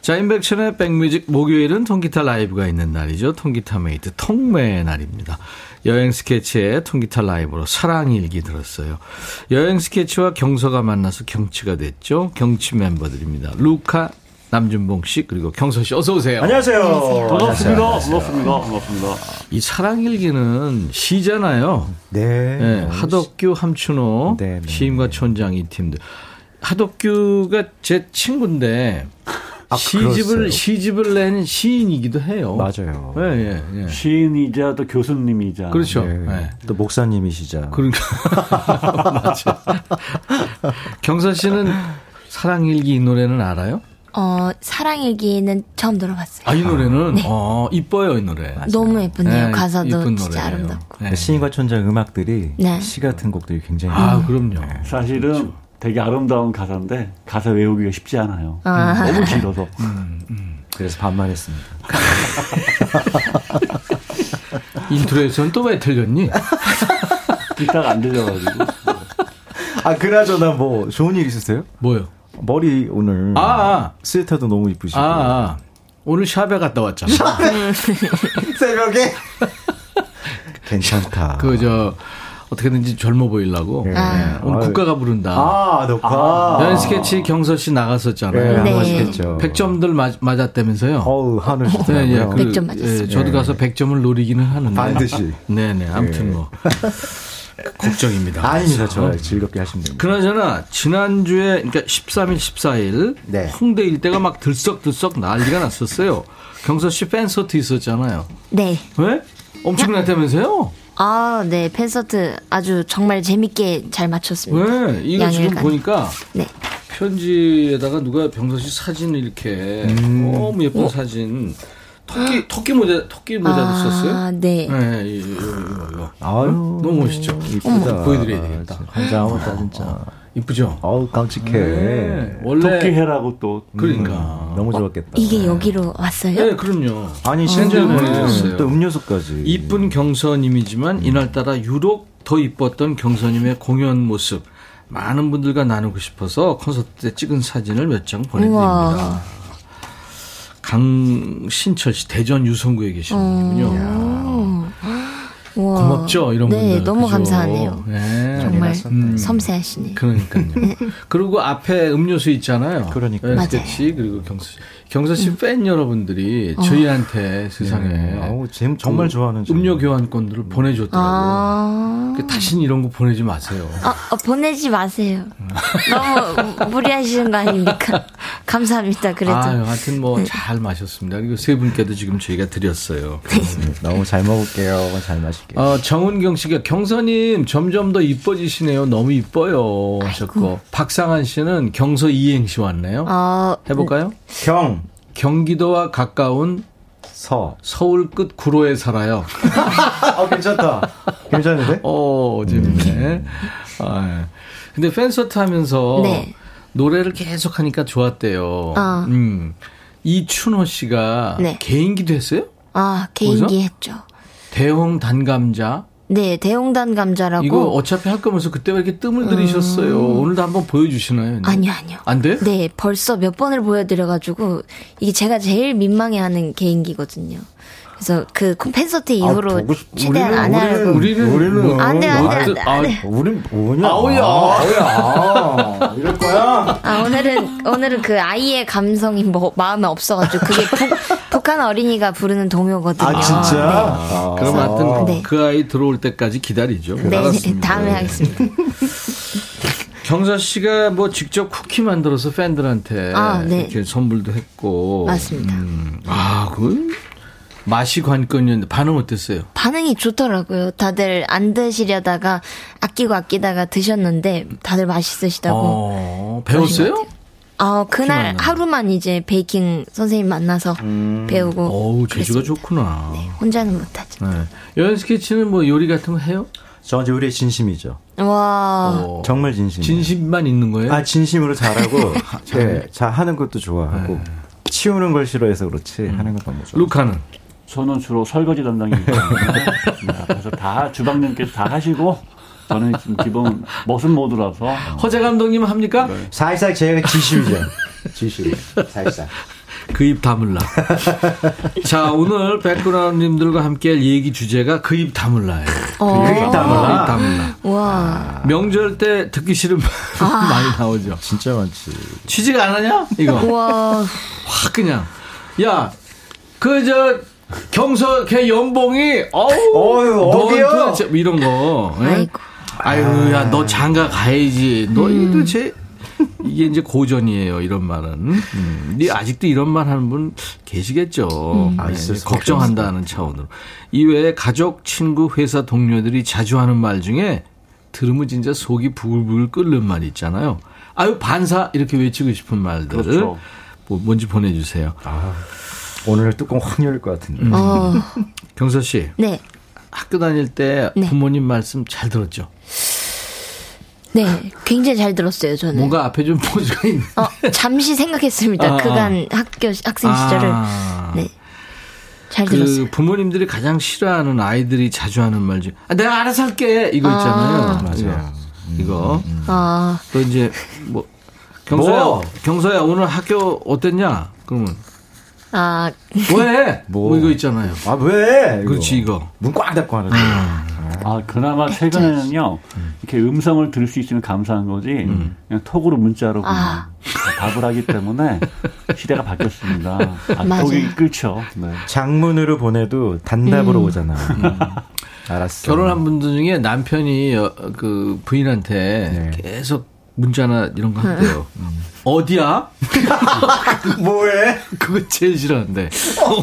자, 임백천의 백뮤직 목요일은 통기타 라이브가 있는 날이죠. 통기타 mate 통매 날입니다. 여행 스케치에 통기타 라이브로 사랑일기 들었어요. 여행 스케치와 경서가 만나서 경치가 됐죠. 경치 멤버들입니다. 루카, 남준봉 씨, 그리고 경서 씨 어서 오세요. 안녕하세요. 반갑습니다. 반갑습니다. 반갑습니다. 이 사랑일기는 시잖아요. 네. 네, 하덕규, 함춘호, 네, 네. 시인과 촌장 이 팀들. 하덕규가 제 친구인데 아, 시집을 그랬어요. 시집을 낸 시인이기도 해요. 맞아요. 예, 예, 예. 시인이자 또 교수님이자. 그렇죠. 네. 예. 또 목사님이시자. 그러니까 맞아. 경서 씨는 사랑일기 이 노래는 알아요? 어, 사랑일기는 처음 들어봤어요. 아, 이 노래는 어, 이뻐요, 이 노래. 너무 예쁘네요. 네, 가사도 진짜 노래예요. 아름답고. 네. 시인과 천장 음악들이 네. 시 같은 곡들이 굉장히 아, 그럼요. 사실은 되게 아름다운 가사인데 가사 외우기가 쉽지 않아요. 아. 너무 길어서. 그래서 반만 했습니다. 인트로에서는 또 왜 틀렸니? 기타가 안 들려가지고. 아 그나저나 뭐 좋은 일 있으세요? 뭐요? 머리 오늘 아, 아. 스웨터도 너무 이쁘시고 아, 아. 오늘 shop에 갔다 왔잖아. 새벽에 괜찮다. 그저 어떻게든지 젊어 보이려고 네. 네, 오늘 아유. 국가가 부른다. 아 녹화. 여행 스케치 경서 씨 나갔었잖아요. 네, 네. 맛있겠죠. 100점들 맞, 맞았다면서요? 어우 하늘 네. 예, 그, 100점 맞았어요. 예, 저도 네. 가서 100점을 노리기는 하는데. 반드시. 네 네. 아무튼 네. 뭐. 걱정입니다. 아닙니다. 좋아요. 즐겁게 하시면 됩니다. 그나저나, 지난주에, 그러니까 13일, 14일, 네. 홍대 일대가 막 들썩들썩 난리가 났었어요. 경서 씨 팬서트 있었잖아요. 네. 왜? 엄청났다면서요? 아, 네. 팬서트 아주 정말 재밌게 잘 맞췄습니다. 왜? 이거 지금 양일간. 보니까 네. 편지에다가 누가 병서 씨 사진을 이렇게 너무 예쁜 사진 토끼 토끼 모자 토끼 모자도 아, 썼어요. 네. 네, 이- 이거 이거 이거 아유 너무 멋있죠. 이쁘다. 보여드려야 되겠다. 환장하다 진짜. 이쁘죠. 어우 깜찍해. 네, 원래 토끼해라고 또. 그러니까 음, 너무 좋았겠다. 이게 여기로 왔어요? 네, 그럼요. 아니 심지어 보내주셨어요. 심지어는 또 음료수까지. 이쁜 경서님이지만 이날따라 유독 더 이뻤던 경서님의 공연 모습 많은 분들과 나누고 싶어서 콘서트 때 찍은 사진을 몇 장 보내드립니다. 우와. 강신철 씨 대전 유성구에 계시는 분이군요. 우와. 고맙죠 이런 네, 분들. 너무 그죠? 감사하네요. 네. 정말 음. 섬세하시네. 그러니까요. 그리고 앞에 음료수 있잖아요. 그러니까요. 네, 맞아요. 스케치 그리고 경수 씨. 경서 씨팬 음. 여러분들이 어. 저희한테 세상에 네. 어, 정말 그 좋아하는 음료 교환권들을 보내줬더라고요. 아. 그 다신 이런 거 보내지 마세요. 아, 어, 보내지 마세요. 너무 무리하시는 거 아닙니까? 감사합니다. 그래도. 아, 하여튼 뭐잘 네. 마셨습니다. 그리고 세 분께도 지금 저희가 드렸어요. 네. 너무 잘 먹을게요. 잘 마실게요. 어, 정은경 씨가 경서님 점점 더 이뻐지시네요. 너무 이뻐요. 하셨고 박상한 씨는 경서 이행시 왔네요. 어, 해볼까요? 경. 경기도와 가까운 서. 서울 끝 구로에 살아요. 아, 괜찮다. 괜찮은데? 어, 재밌네. 아, 예. 근데 팬서트 하면서 네. 노래를 계속 하니까 좋았대요. 어. 음. 이춘호 씨가 네. 개인기도 했어요? 아, 개인기 거기서? 했죠. 대홍 단감자. 네, 대홍단 감자라고. 이거 어차피 할 거면서 그때 왜 이렇게 뜸을 들이셨어요? 음. 오늘도 한번 보여주시나요? 네. 아니요, 아니요. 안 돼? 네, 벌써 몇 번을 보여드려가지고 이게 제가 제일 민망해하는 개인기거든요. 그래서 그 콘펜서트 아, 이후로 아, 최대한 안 하려고. 우리는 우리는 안돼 안돼 안돼. 우린 뭐냐? 아우야 아우야. 이럴 거야? 아 오늘은 오늘은 그 아이의 감성이 뭐 마음에 없어가지고 그게 북, 북한 어린이가 부르는 동요거든요. 아 진짜? 네. 아, 그럼 하여튼 네. 그 아이 들어올 때까지 기다리죠. 네, 알았습니다. 다음에 하겠습니다. 경서 씨가 뭐 직접 쿠키 만들어서 팬들한테 아, 네. 이렇게 선물도 했고. 맞습니다. 음, 아, 그 맛이 관건이었는데 반응 어땠어요? 반응이 좋더라고요. 다들 안 드시려다가 아끼고 아끼다가 드셨는데 다들 맛있으시다고. 어, 배웠어요? 어, 그날 하루만 이제 베이킹 선생님 만나서 음. 배우고. 어우, 재주가 좋구나. 네, 혼자는 못하죠. 네. 여행 스케치는 뭐 요리 같은 거 해요? 저 요리에 진심이죠. 와. 오. 정말 진심. 진심만 있는 거예요? 아, 진심으로 잘하고, 네, 잘 하는 것도 좋아하고, 네. 치우는 걸 싫어해서 그렇지, 음. 하는 건 너무 좋아. 루카는? 저는 주로 설거지 담당이기 때문에 네, 그래서 다 주방님께서 다 하시고 저는 지금 기본 머슴 모드라서 허재 감독님 합니까? 네. 살짝 제가 지시죠. 지시 살짝. 그입 다물라. 자, 오늘 백그라운드님들과 함께 할 얘기 주제가 그 입 다물라예요. 어. 그입 다물라. 그 입 다물라. 와. 명절 때 듣기 싫은 말 아. 많이 나오죠. 진짜 많지. 취직 안 하냐? 이거. 와. 확 그냥. 야, 그, 저, 경서 걔 연봉이 어우 어휴 이런 거. 예? 아이고. 아유 야 너 장가 가야지. 너희도 음. 제 이게 이제 고전이에요. 이런 말은. 음. 네 아직도 이런 말 하는 분 계시겠죠. 음. 아, 네, 걱정한다는 차원으로. 이외에 가족, 친구, 회사 동료들이 자주 하는 말 중에 들으면 진짜 속이 부글부글 끓는 말 있잖아요. 아유 반사 이렇게 외치고 싶은 말들 그렇죠. 뭐 뭔지 보내주세요. 아. 오늘 뚜껑 확 열릴 것 같은데. 음. 어. 경서 씨. 네. 학교 다닐 때 네. 부모님 말씀 잘 들었죠? 네, 굉장히 잘 들었어요, 저는. 뭔가 앞에 좀 포즈가 있네. 어, 잠시 생각했습니다. 아, 그간 학교, 학생 시절을. 아. 네. 잘 그 들었어요. 부모님들이 가장 싫어하는 아이들이 자주 하는 말 중, 아, 내가 알아서 할게. 이거 있잖아요. 아. 맞아요. 이거. 음, 음. 아. 또 이제, 뭐, 경서야, 뭐? 경서야, 오늘 학교 어땠냐? 그러면. 아. 왜? 뭐. 뭐 이거 있잖아요. 아, 왜? 그렇지, 이거. 문 꽉 닫고 하는 거. 아. 아, 그나마 최근에는요, 이렇게 음성을 들을 수 있으면 감사한 거지, 음. 그냥 톡으로 문자로 아. 답을 하기 때문에 시대가 바뀌었습니다. 아, 톡이 끊죠. 네. 장문으로 보내도 단답으로 음. 오잖아. 음. 알았어. 결혼한 분들 중에 남편이 그 부인한테 네. 계속 문자나 이런 거 한대요. 음. 어디야? 뭐해? 그거 제일 싫어한대.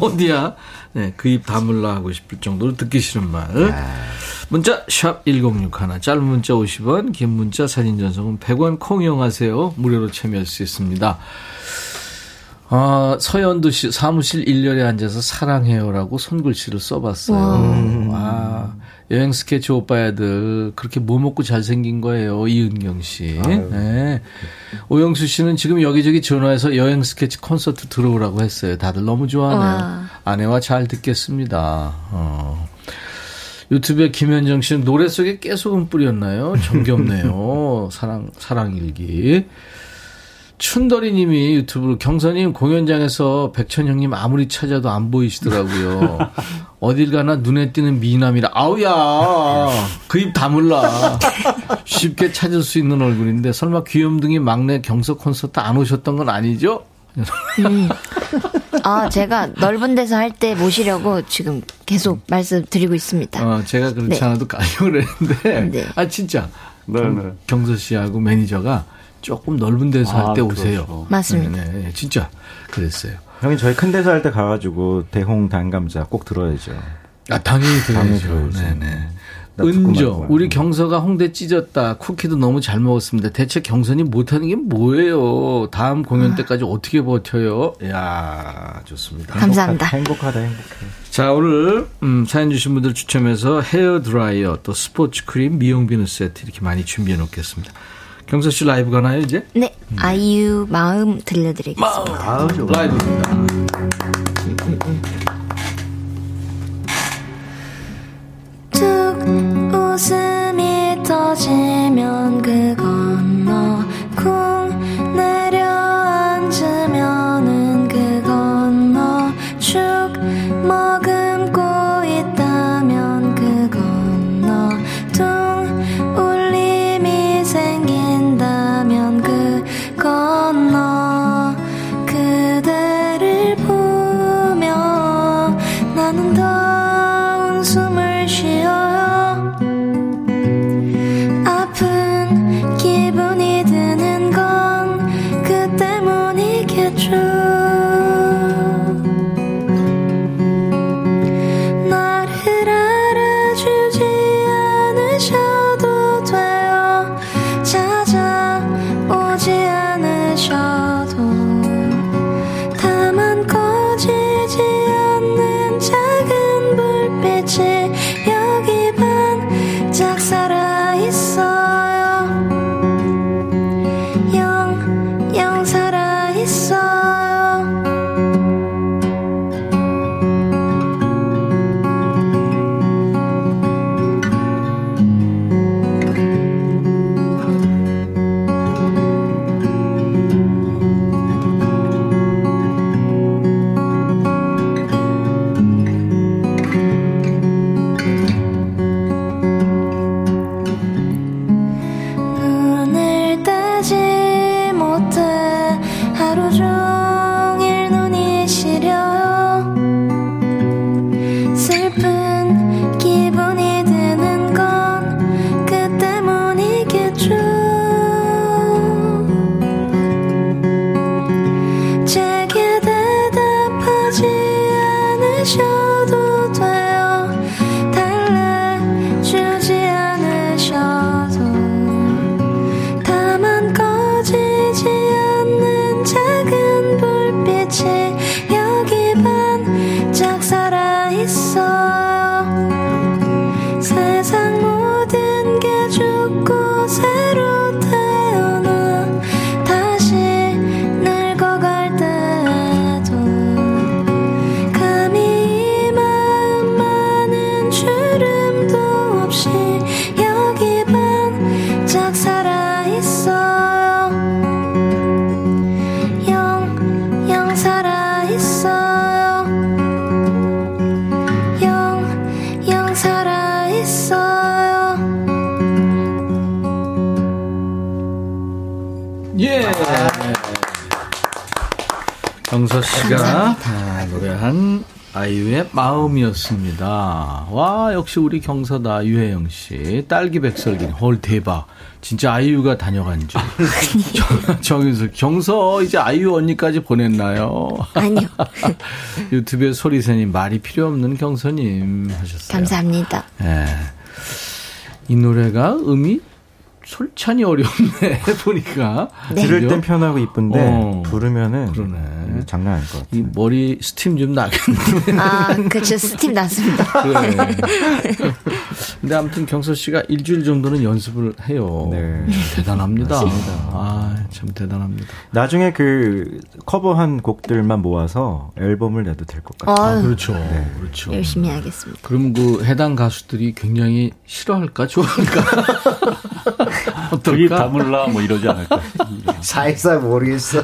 어디야? 네, 그 입 다물라 하고 싶을 정도로 듣기 싫은 말. 아. 문자 샵 1061, 짧은 문자 50원, 긴 문자 사진 전송은 100원 콩 이용하세요. 무료로 참여할 수 있습니다. 아, 서현두 씨 사무실 1년에 앉아서 사랑해요라고 손글씨를 써봤어요. 와. 와. 여행 스케치 오빠야들 그렇게 뭐 먹고 잘생긴 거예요. 이은경 씨. 네. 오영수 씨는 지금 여기저기 전화해서 여행 스케치 콘서트 들어오라고 했어요. 다들 너무 좋아하네요. 와. 아내와 잘 듣겠습니다. 어. 유튜브에 김현정 씨는 노래 속에 깨소금 뿌렸나요? 정겹네요. 사랑, 사랑일기. 춘돌이 님이 유튜브로 경선님 공연장에서 백천 형님 아무리 찾아도 안 보이시더라고요. 어딜 가나 눈에 띄는 미남이라 아우야 그 입 다물라 쉽게 찾을 수 있는 얼굴인데 설마 귀염둥이 막내 경서 콘서트 안 오셨던 건 아니죠? 음. 아, 제가 넓은 데서 할 때 모시려고 지금 계속 말씀드리고 있습니다. 어, 제가 그렇지 네. 않아도 가려고 그랬는데. 네. 아, 진짜. 네, 네. 경서 씨하고 매니저가 조금 넓은 데서 아, 할때 오세요. 그렇죠. 맞습니다. 네, 네, 진짜 그랬어요. 형이 저희 큰 데서 할 때 가가지고 대홍단 감자 꼭 들어야죠. 아 당연히 들어야죠. 네네. 은조, 우리 경서가 홍대 찢었다. 쿠키도 너무 잘 먹었습니다. 대체 경서님 못하는 게 뭐예요? 다음 공연 아. 때까지 어떻게 버텨요? 야 좋습니다. 감사합니다. 행복하다, 행복해. 자, 오늘, 음, 사연 주신 분들 추첨해서 헤어 드라이어, 또 스포츠 크림, 미용 비누 세트 이렇게 많이 준비해 놓겠습니다. 경서 씨 라이브 가나요, 이제? 네. 음. 아이유 마음 들려드리겠습니다. 마음. 라이브입니다. 마음이었습니다. 와, 역시 우리 경서다, 유혜영 씨. 딸기 백설기. 헐, 대박. 진짜 아이유가 다녀간 줄. 정윤수, 경서, 이제 아이유 언니까지 보냈나요? 아니요. 유튜브에 소리새님, 말이 필요 없는 경서님 하셨어요. 감사합니다. 예. 이 노래가 음이 솔찬이 어렵네 보니까 네. 들을 땐 편하고 이쁜데 어, 부르면은 그러네. 장난 아닐 것 같아요. 이 머리 스팀 좀 나겠는데. 아, 그렇죠. 스팀 났습니다. 그래. 근데 아무튼 경서 씨가 일주일 정도는 연습을 해요. 네. 대단합니다. 맞습니다. 아, 참 대단합니다. 나중에 그 커버한 곡들만 모아서 앨범을 내도 될 것 같아요. 아, 그렇죠. 네. 그렇죠. 열심히 하겠습니다. 그러면 그 해당 가수들이 굉장히 싫어할까 좋아할까? 어떨까? 다물라 뭐 이러지 않을까? 살살 모르겠어.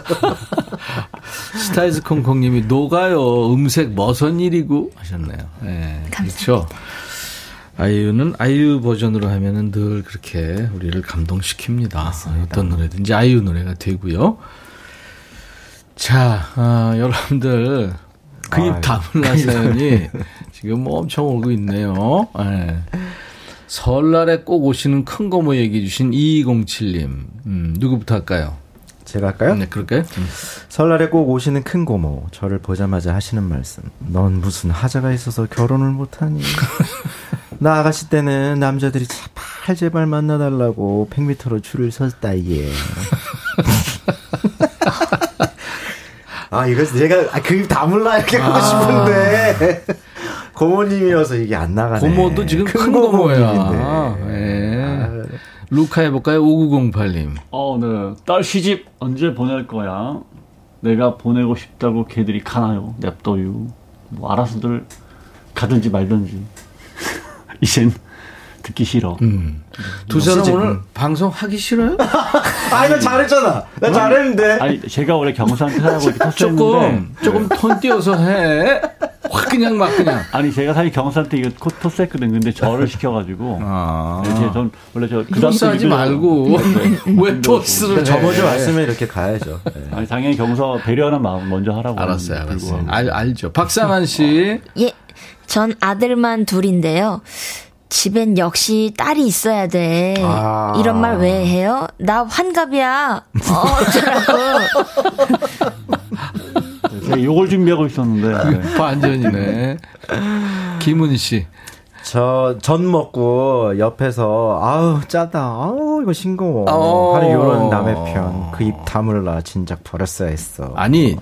스타이즈 콩콩님이 녹아요. 음색 머선 일이고 하셨네요. 네, 그렇죠. 아이유는 아이유 버전으로 하면은 늘 그렇게 우리를 감동시킵니다. 맞습니다. 어떤 노래든지 아이유 노래가 되고요. 자, 어, 여러분들 그입 다물라 사연이 지금 뭐 엄청 오고 있네요. 네. 설날에 꼭 오시는 큰 고모 얘기해 주신 2207님. 음, 누구부터 할까요? 제가 할까요? 네, 그럴까요? 음. 설날에 꼭 오시는 큰 고모, 저를 보자마자 하시는 말씀. 넌 무슨 하자가 있어서 결혼을 못하니? 나 아가씨 때는 남자들이 제발 제발 만나달라고 100m로 줄을 섰다, 이게. 아, 이거 제가 아, 그입 다물라 이렇게 하고 아. 싶은데. 고모님이어서 이게 안 나가네. 고모도 지금 큰, 큰 고모야. 네. 아. 루카 해볼까요? 5908님. 어, 네. 딸 시집 언제 보낼 거야? 내가 보내고 싶다고 걔들이 가나요? 냅둬요. 뭐 알아서들 가든지 말든지. 이젠 듣기 싫어. 음. 두 사람 오늘 음. 방송 하기 싫어요? 아니, 나 잘했잖아. 나 잘했는데. 아니, 제가 원래 경상도 사라고 이렇게 조금, 조금 톤 띄워서 해. 확 그냥 막 그냥. 아니, 제가 사실 경상도 이거 토스했거든. 근데 저를 시켜가지고. 아. 네, 전 원래 저, 그 다음 하지 말고. 네. 왜 토스를 저 먼저 왔으면 이렇게 가야죠. 네. 아니, 당연히 경서 배려하는 마음 먼저 하라고. 알았어요, 알았어요. 알, 알죠. 박상한 씨. 예. 전 아들만 둘인데요. 집엔 역시 딸이 있어야 돼. 아. 이런 말 왜 해요? 나 환갑이야. 어, 어쩌라고. 네, 요걸 준비하고 있었는데. 네. 반전이네. 김은 씨. 저 전 먹고 옆에서 아우 짜다 아우 이거 싱거워 어. 하는 요런 남의 편 그 입 다물라 진작 버렸어야 했어 아니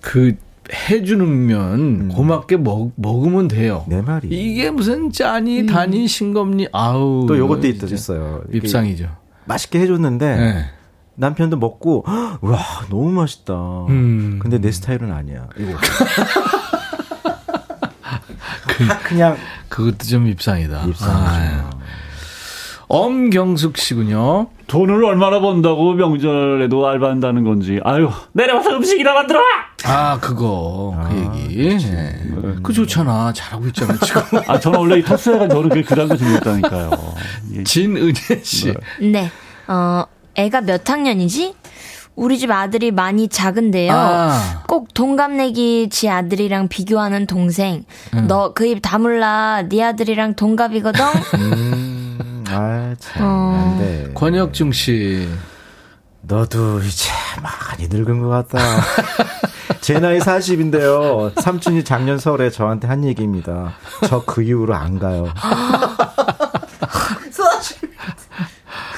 그 해주면 음. 고맙게 먹, 먹으면 돼요. 내 말이. 이게 무슨 짜니, 음. 다니, 싱겁니, 아우. 또 요것도 있었어요. 입상이죠. 맛있게 해줬는데, 네. 남편도 먹고, 와, 너무 맛있다. 음. 근데 내 스타일은 아니야. 이거. 그, 그냥. 그것도 좀 입상이다. 입상이죠. 아, 엄경숙 씨군요. 돈을 얼마나 번다고 명절에도 알바한다는 건지. 아유, 내려와서 음식이나 만들어! 아, 그거. 그 아, 얘기. 네. 그 좋잖아. 잘하고 있잖아, 지금. 아, 저는 원래 이 토스가 저는 그 단거 준비했다니까요. 진은혜 씨. 네. 어, 애가 몇 학년이지? 우리 집 아들이 많이 작은데요. 아. 꼭 동갑내기 지 아들이랑 비교하는 동생. 음. 너그 입 다물라. 네 아들이랑 동갑이거든. 음, 아, 참. 어. 네. 권혁중 씨. 너도 이제 많이 늙은 것 같다. 제 나이 40인데요. 삼촌이 작년 설에 저한테 한 얘기입니다. 저 그 이후로 안 가요.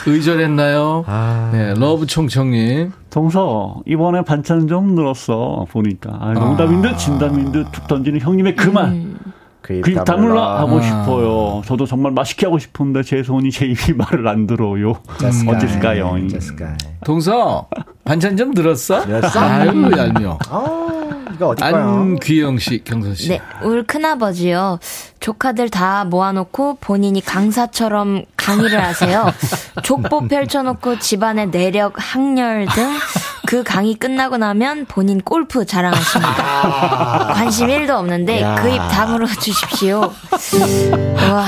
의절했나요? 아... 네, 러브 총청님. 동서, 이번에 반찬 좀 늘었어, 보니까. 아, 농담인 듯, 진담인 듯, 툭 던지는 형님의 그만. 음. 그입 다물라 하고 아. 싶어요. 저도 정말 맛있게 하고 싶은데 제 손이 제 입이 말을 안 들어요. 음. 어땠을까요? 동서 반찬 좀 늘었어? 아유 얄미워. 이거 어딜까요? 안귀영 씨, 경선 씨. 네, 울 큰아버지요. 조카들 다 모아놓고 본인이 강사처럼 강의를 하세요. 족보 펼쳐놓고 집안의 내력, 학렬 등 그 강의 끝나고 나면 본인 골프 자랑하십니다. 관심 1도 없는데 그입 다물어 주십시오. 와.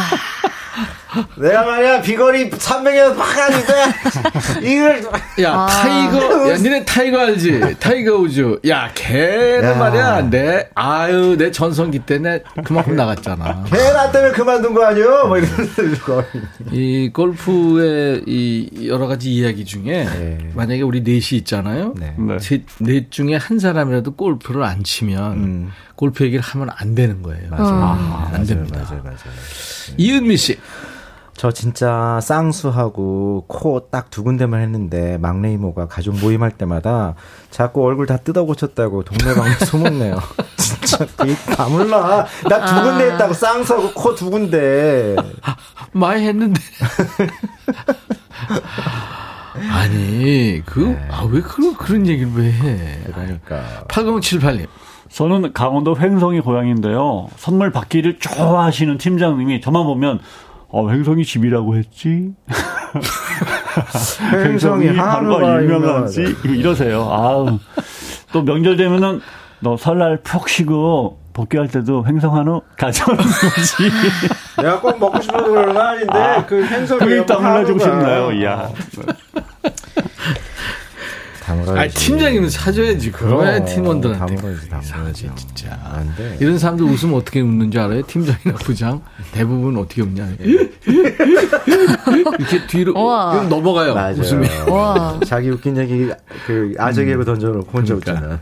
내가 말이야 비거리 300년 막 하는데 이걸 야 아. 타이거 야 니네 타이거 알지? 타이거 우즈. 야 걔는 야. 말이야 내 아유 내 전성기 때 내 그만큼 나갔잖아. 걔 나 때문에 그만둔 거 아니요? 뭐 이런 이 골프의 이 여러 가지 이야기 중에 네. 만약에 우리 넷이 있잖아요. 네. 셋, 넷 중에 한 사람이라도 골프를 안 치면 음. 골프 얘기를 하면 안 되는 거예요. 맞아요. 아, 안 맞아요, 됩니다. 맞아요 맞아요. 이은미 씨 저 진짜 쌍수하고 코 딱 두 군데만 했는데 막내 이모가 가족 모임할 때마다 자꾸 얼굴 다 뜯어 고쳤다고 동네방네 소문내요. 진짜 다 몰라. 나 두 군데 했다고 쌍수하고 코 두 군데. 많이 했는데. 아니, 그, 네. 아, 왜 그런, 그런 얘기를 왜 해? 그러니까. 8078님. 저는 강원도 횡성이 고향인데요. 선물 받기를 좋아하시는 팀장님이 저만 보면 어, 횡성이 집이라고 했지? 횡성이 한우가 유명하지? 이러세요. 아우. 또 명절 되면은 너 설날 푹 쉬고 복귀할 때도 횡성 한우 가져오는 거지. 내가 꼭 먹고 싶어서 그러는 거 아닌데 아, 그 횡성이 그게 딱 몰라주고 싶나요? 이야. 아 팀장님은 사줘야지. 그러야 팀원들한테. 다물어야지, 다물어야지. 진짜. 안 돼. 이런 사람들 웃으면 어떻게 웃는 줄 알아요? 팀장이나 부장? 대부분 어떻게 웃냐. 이렇게 뒤로 넘어가요. 맞아요. 웃음이. 자기 웃긴 얘기, 그, 아재 개그 던져놓고 혼자 그러니까. 웃잖아.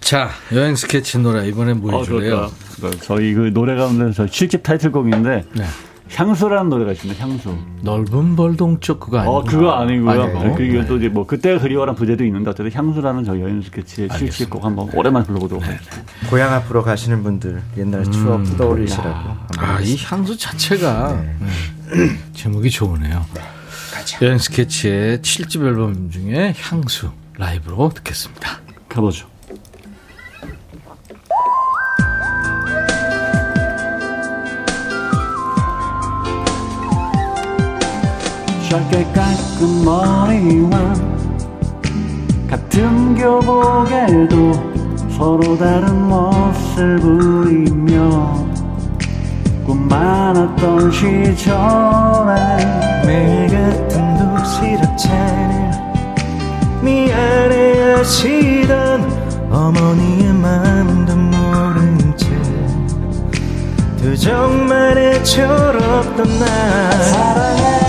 자, 여행 스케치 노래 이번에 뭐 해줄래요? 어, 저희 그 노래 가운데 저 실집 타이틀곡인데 네. 향수라는 노래가 있습니다. 향수. 넓은 벌동쪽 그거 아니고. 어, 그거 아니고요. 아니고. 그리고 네. 또 이제 뭐 그때가 그리워라는 부제도 있는데 어쨌든 향수라는 저 여행 스케치의 실집곡 한번 오랜만에 불러보도록 네. 하겠습니다. 고향 앞으로 가시는 분들 옛날 음. 추억 떠올리시라고. 아, 이 향수 자체가 네. 네. 제목이 좋으네요. 여행 스케치의 7집 앨범 중에 향수 라이브로 듣겠습니다. 가보죠. 짧게 깎은 머리와 같은 교복에도 서로 다른 멋을 부리며 꿈 많았던 시절에 매일 같은 도시락차를 미안해 하시던 어머니의 마음도 모른 채 두정만의 철없던 날 사랑해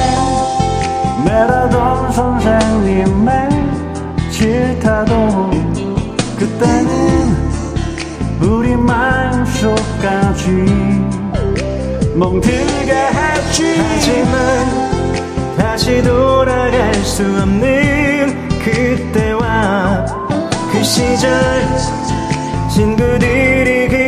매라던 선생님의 질타도 그때는 우리 마음속까지 멍들게 했지. 하지만 다시 돌아갈 수 없는 그때와 그 시절 친구들이 그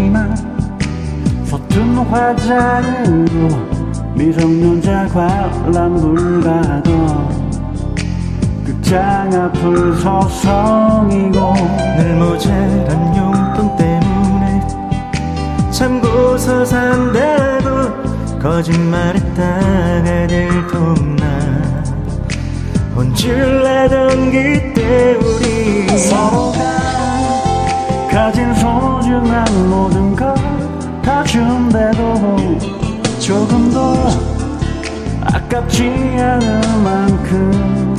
치마 서툰 화장으로 미성년자 관람불 가던 극장 앞을 서성이고 늘 모자란 용돈 때문에 참고서 산다고 거짓말했다가 들통나. 혼줄 나던 그때 우리 서로가 가진 소중한 모든 걸다 준대도 조금도 아깝지 않을 만큼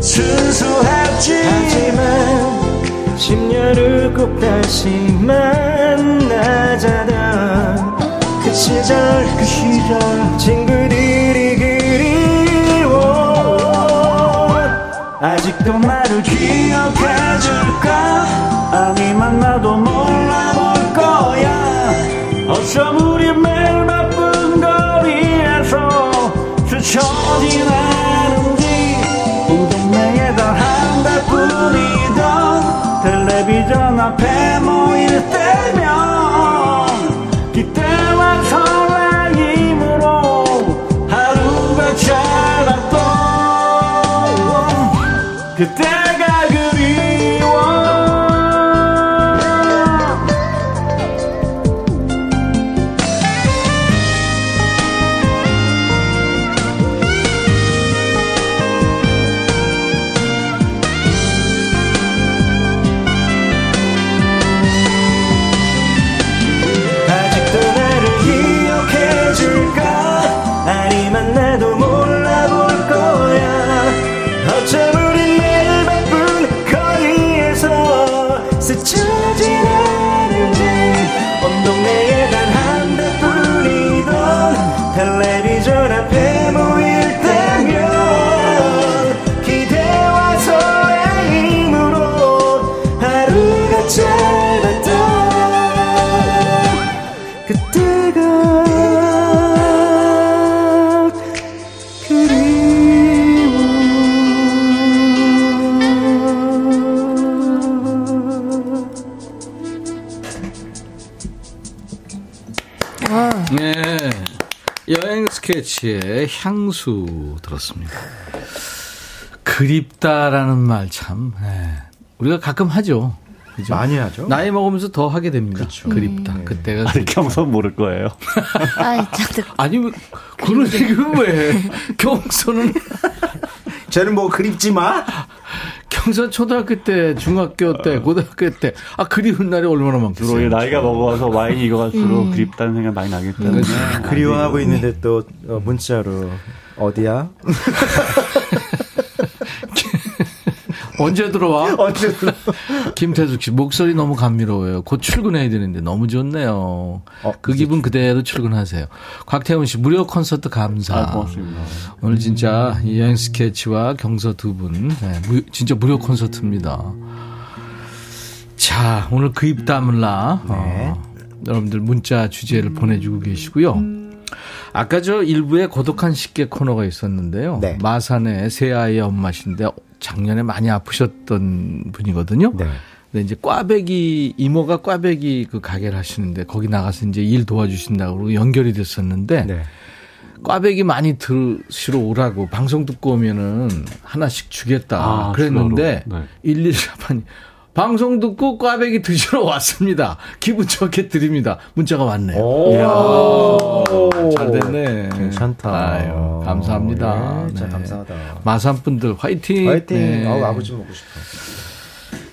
순수했지. 하지만 10년 후꼭 다시 만나자던 그 시절 그 시절 친구들 아직도 나를 기억해줄까? 아니면 나도 몰라볼 거야. 어쩜 우리 매일 바쁜 거리에서 스쳐 지나는지 온 동네에 단한 달뿐이던 텔레비전 앞에 모일 때면 그 향수 들었습니다. 그립다라는 말 참, 네. 우리가 가끔 하죠. 그죠? 많이 하죠. 나이 먹으면서 더 하게 됩니다. 그렇죠. 그립다. 음. 그때가. 아니, 경선 모를 거예요. 아니, 그런 얘기를 왜? 경선은. 쟤는 뭐 그립지 마? 경선 초등학교 때, 중학교 때, 고등학교 때, 아, 그리운 날이 얼마나 많겠어요. 주로 나이가 먹어서 와인이 익어갈수록 음. 그립다는 생각 많이 나기 때문에. 음. 그리워하고 있는데 또 어, 문자로, 어디야? 언제 들어와? 언제 들어? 김태숙 씨 목소리 너무 감미로워요. 곧 출근해야 되는데 너무 좋네요. 어, 그 기분 그대로 출근하세요. 곽태훈 씨 무료 콘서트 감사. 아, 고맙습니다. 오늘 진짜 이 여행 스케치와 경서 두 분, 네, 무, 진짜 무료 콘서트입니다. 자, 오늘 그 입 다물라. 네. 어, 여러분들 문자 주제를 보내주고 계시고요. 아까 저 일부에 고독한 식객 코너가 있었는데요. 네. 마산의 새 아이의 엄마신데 작년에 많이 아프셨던 분이거든요. 네. 근데 이제 꽈배기 이모가 꽈배기 그 가게를 하시는데 거기 나가서 이제 일 도와주신다고 연결이 됐었는데 네. 꽈배기 많이 드시러 오라고 방송 듣고 오면은 하나씩 주겠다 아, 그랬는데 네. 114판이 방송 듣고 꽈배기 드시러 왔습니다. 기분 좋게 드립니다. 문자가 왔네요. 잘 됐네. 괜찮다. 아유, 감사합니다. 예, 네. 감사하다. 마산 분들 화이팅. 화이팅. 네. 어, 아버지 먹고 싶어.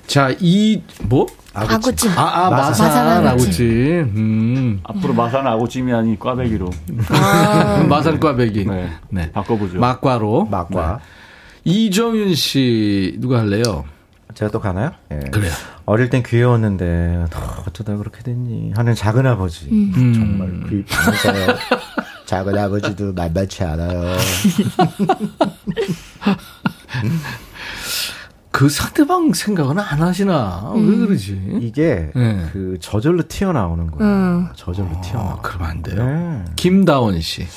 자, 이, 뭐? 아구찜. 아, 아 마산, 마산 아구찜. 음. 앞으로 마산 아구찜이 아닌 꽈배기로. 아. 마산 꽈배기. 네. 네. 바꿔보죠. 막과로. 막과. 네. 이정윤 씨, 누가 할래요? 제가 또 가나요? 예. 그래요. 어릴 땐 귀여웠는데 어쩌다 그렇게 됐니 하는 작은 아버지 음. 음. 정말 귀엽면서 작은 아버지도 만만치 않아요. 그 상대방 생각은 안 하시나? 음. 왜 그러지? 이게 네. 그 저절로 튀어나오는 거예요. 음. 저절로 아, 튀어나와. 그러면 안 돼요. 네. 김다원 씨.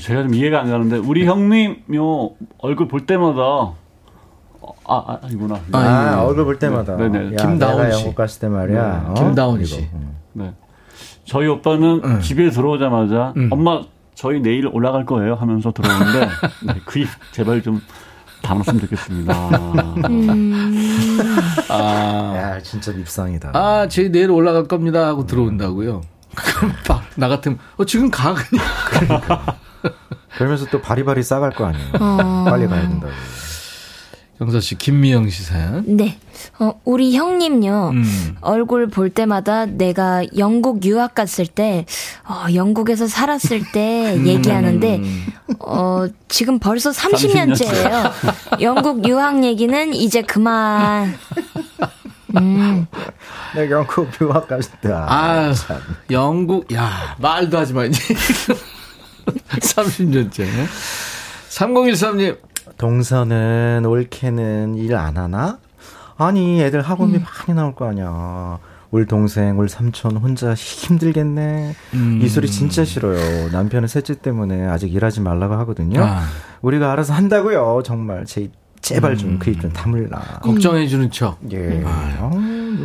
제가 좀 이해가 안 가는데 우리 형님 요 얼굴 볼 때마다 아, 아 아니구나. 아, 아 네. 얼굴 볼 때마다. 네, 네. 김다운 씨. 영국 갔을 때 말이야. 네. 어? 김다운 씨. 네. 저희 오빠는 응. 집에 들어오자마자 응. 엄마 저희 내일 올라갈 거예요 하면서 들어오는데 네, 그입 제발 좀 담았으면 좋겠습니다. 음. 아, 야 진짜 밉상이다. 아, 저희 내일 올라갈 겁니다 하고 들어온다고요. 그럼 나 같으면 어 지금 가 그냥. 그러니까. 그러면서 또 바리바리 싸갈 거 아니에요. 어. 빨리 가야 된다고. 경서 씨, 김미영 씨 사연. 네. 어, 우리 형님요. 음. 얼굴 볼 때마다 내가 영국 유학 갔을 때, 어, 영국에서 살았을 때 음. 얘기하는데, 어, 지금 벌써 30년째예요. 30년째. 영국 유학 얘기는 이제 그만. 음. 내가 영국 유학 갔을 때. 아, 아 영국, 야, 말도 하지 마, 이제. 30년째. 3013님, 동서는 올케는 일 안 하나? 아니 애들 학원비 음. 많이 나올 거 아니야. 울 동생, 울 삼촌 혼자 힘들겠네. 음. 이 소리 진짜 싫어요. 남편은 셋째 때문에 아직 일하지 말라고 하거든요. 아. 우리가 알아서 한다고요. 정말 제 제발 좀 그 입좀 음. 다물라. 걱정해주는 척. 예. 아.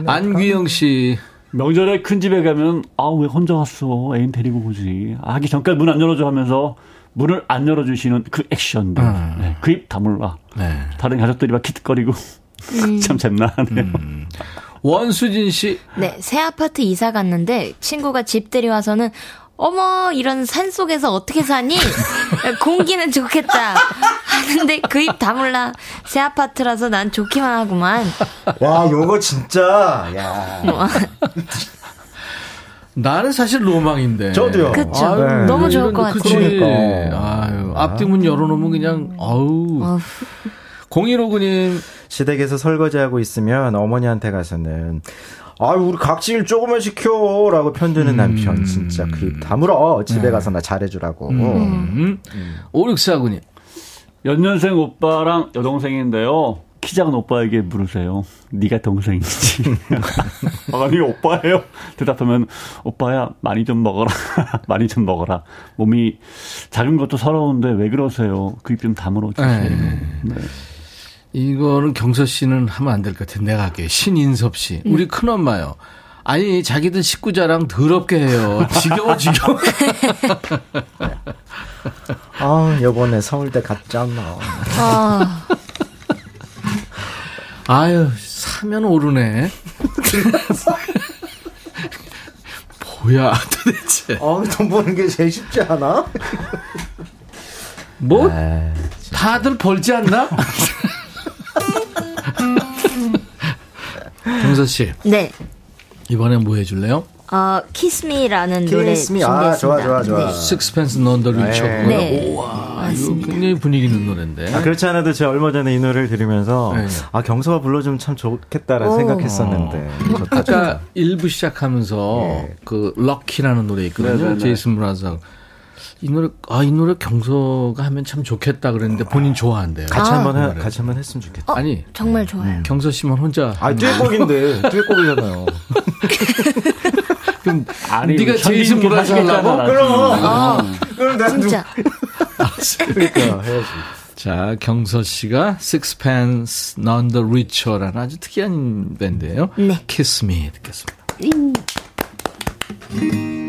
안귀영 씨. 명절에 큰 집에 가면 아 왜 혼자 왔어 애인 데리고 오지 아, 하기 전까지 문 안 열어줘 하면서 문을 안 열어주시는 그 액션들. 음. 네, 그입 다물라. 네. 다른 가족들이 막 기특거리고. 음. 참 잼나하네요. 음. 원수진 씨. 네, 새 아파트 이사 갔는데 친구가 집들이 와서는 어머 이런 산 속에서 어떻게 사니? 공기는 좋겠다 하는데 그 입 다물라 새 아파트라서 난 좋기만 하구만. 와 요거 진짜 야. 나는 사실 로망인데. 저도요. 그쵸. 네. 너무 좋을 것 같아요. 그러니까. 아유, 앞뒤 문 열어놓으면 그냥, 아우. 0159님. 시댁에서 설거지하고 있으면 어머니한테 가서는 아유 우리 각질 조금만 시켜라고 편드는 음. 남편 진짜 그 다물어 집에 네. 가서 나 잘해주라고. 음. 음. 음. 5649님. 연년생 오빠랑 여동생인데요. 키 작은 오빠에게 물으세요. 네가 동생이지. 아니 오빠예요. 대답하면 오빠야 많이 좀 먹어라. 많이 좀 먹어라. 몸이 작은 것도 서러운데 왜 그러세요? 그 입 좀 다물어 주세요. 네. 네. 이거는 경서 씨는 하면 안 될 것 같아요. 내가 할게요. 신인섭 씨. 우리 음. 큰엄마요. 아니, 자기들 식구 자랑 더럽게 해요. 지겨워, 지겨워. 아, 요번에 서울대 갔잖아. 아. 아유, 사면 오르네. 뭐야, 도대체. 어, 돈 버는 게 제일 쉽지 않아? 뭐? 아, 다들 벌지 않나? 경서 씨. 네. 이번엔 뭐 해줄래요? 어, 키스미라는 노래 준비했습니다. 아, 좋아, 좋아, 좋아. 네. 식스펜스 넌더 리처. 네. 우와, 이거 굉장히 분위기 있는 노래인데. 아, 그렇지 않아도 제가 얼마 전에 이 노래를 들으면서 네. 아, 경서가 불러주면 참 좋겠다라는 오. 생각했었는데. 어. 아까 1부 시작하면서 네. 그 럭키라는 노래 있거든요. 네, 네, 네. 제이슨 브라자. 이 노래 아 이 노래 경서가 하면 참 좋겠다 그랬는데 본인 좋아한대요. 같이 아. 한번 해, 같이 한번 했으면 좋겠다. 어, 아니 정말 좋아요. 경서 씨만 혼자 아 듀엣곡인데 듀엣곡이잖아요. 그럼 네가 제이슨 브라자 하려고? 그럼 아, 그럼 내가 진짜 그러니까 해야지. 자, 경서 씨가 Sixpence None the Richer라는 아주 특이한 밴드예요. 네. Kiss Me 듣겠습니다. 음.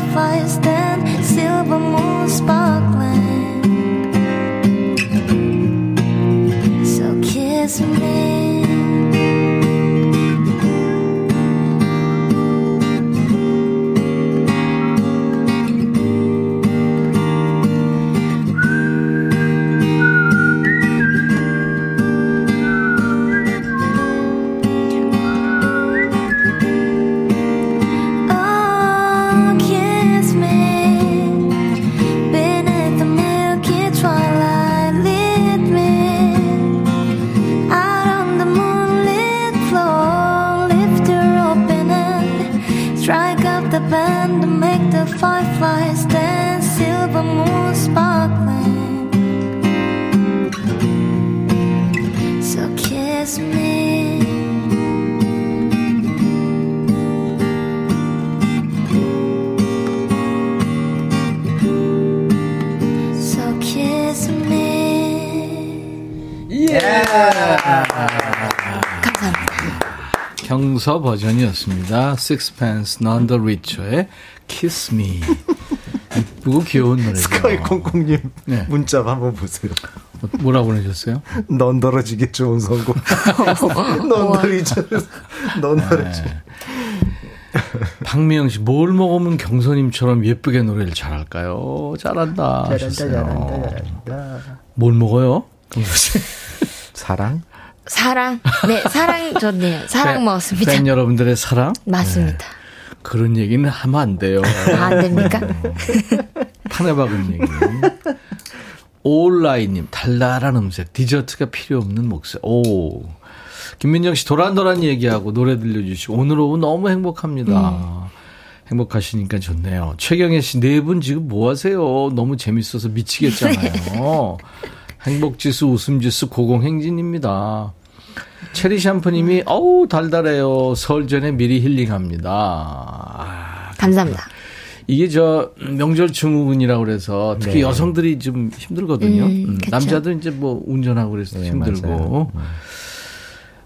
fireflies, then silver moon sparkles. 경서 버전이었습니다. Sixpence None the Richer의 Kiss Me. 이쁘고 귀여운 노래죠. 스카이 콩콩님 네. 문자 한번 보세요. 뭐라고 보내셨어요? 넌 떨어지기 좋은 선곡. 넌 떨어지. 넌 떨어지. 네. 박미영 씨, 뭘 먹으면 경선님처럼 예쁘게 노래를 잘할까요? 잘한다. 잘한다, 잘한다, 잘한다. 뭘 먹어요? 사랑? 사랑. 네, 사랑 좋네요. 사랑 팬, 먹었습니다. 팬 여러분들의 사랑? 맞습니다. 네. 그런 얘기는 하면 안 돼요. 아, 안 됩니까? 판에 박은 얘기. 올라이님, 달달한 음색, 디저트가 필요 없는 목소리. 오. 김민정 씨, 도란도란 얘기하고 노래 들려주시고, 오늘 오후 너무 행복합니다. 음. 행복하시니까 좋네요. 최경혜 씨, 네 분 지금 뭐 하세요? 너무 재밌어서 미치겠잖아요. 행복지수, 웃음지수 고공행진입니다. 체리 샴푸님이, 어우, 달달해요. 설 전에 미리 힐링합니다. 아, 감사합니다. 이게 저 명절 증후군이라고 그래서 특히 네. 여성들이 좀 힘들거든요. 음, 음, 남자들 이제 뭐 운전하고 그래서 네, 힘들고. 음.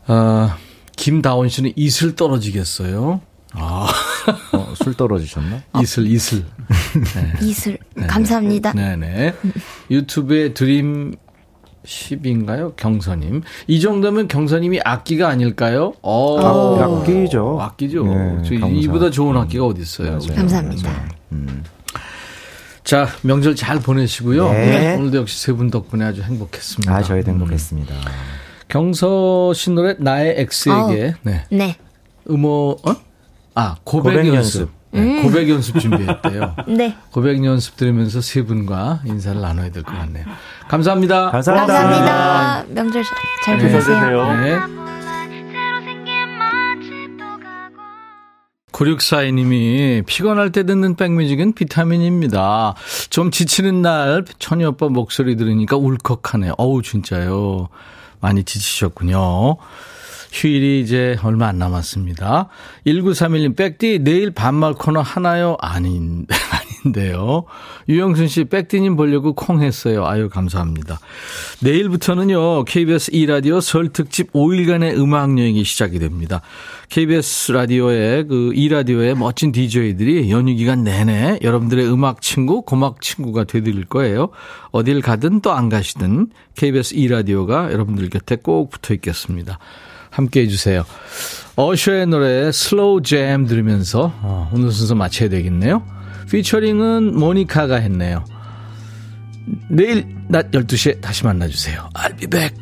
어, 김다원 씨는 이슬 떨어지겠어요. 아. 어, 술 떨어지셨나? 이슬, 이슬. 네. 이슬. 네. 감사합니다. 네네. 유튜브에 드림 10인가요? 경선님. 이 정도면 경선님이 악기가 아닐까요? 어, 아, 악기죠. 악기죠. 네, 이보다 좋은 악기가 어디 있어요? 네, 감사합니다. 음. 자, 명절 잘 보내시고요. 네. 오늘도 역시 세 분 덕분에 아주 행복했습니다. 아, 저희도 행복했습니다. 음. 경서 씨 노래 나의 엑스에게 어, 네. 네. 음호 어? 아, 고백, 고백 연습. 연습. 네, 음. 고백 연습 준비했대요. 네. 고백 연습 들으면서 세 분과 인사를 나눠야 될 것 같네요. 감사합니다. 감사합니다. 감사합니다. 명절 잘 네. 보내세요. 네. 9642님이 피곤할 때 듣는 백뮤직은 비타민입니다. 좀 지치는 날 천희 오빠 목소리 들으니까 울컥하네요. 어우, 진짜요. 많이 지치셨군요. 휴일이 이제 얼마 안 남았습니다. 1931님, 백디, 내일 반말 코너 하나요? 아닌, 아닌데요. 유영순 씨, 백디님 보려고 콩 했어요. 아유, 감사합니다. 내일부터는요, KBS 2라디오 설 특집 5일간의 음악여행이 시작이 됩니다. KBS 라디오의 그 2라디오의 멋진 DJ들이 연휴 기간 내내 여러분들의 음악 친구, 고막 친구가 되드릴 거예요. 어딜 가든 또 안 가시든 KBS 2라디오가 여러분들 곁에 꼭 붙어 있겠습니다. 함께 해주세요. 어셔의 노래 Slow Jam 들으면서 어, 오늘 순서 마쳐야 되겠네요. 피처링은 모니카가 했네요. 내일 낮 12시에 다시 만나주세요. I'll be back.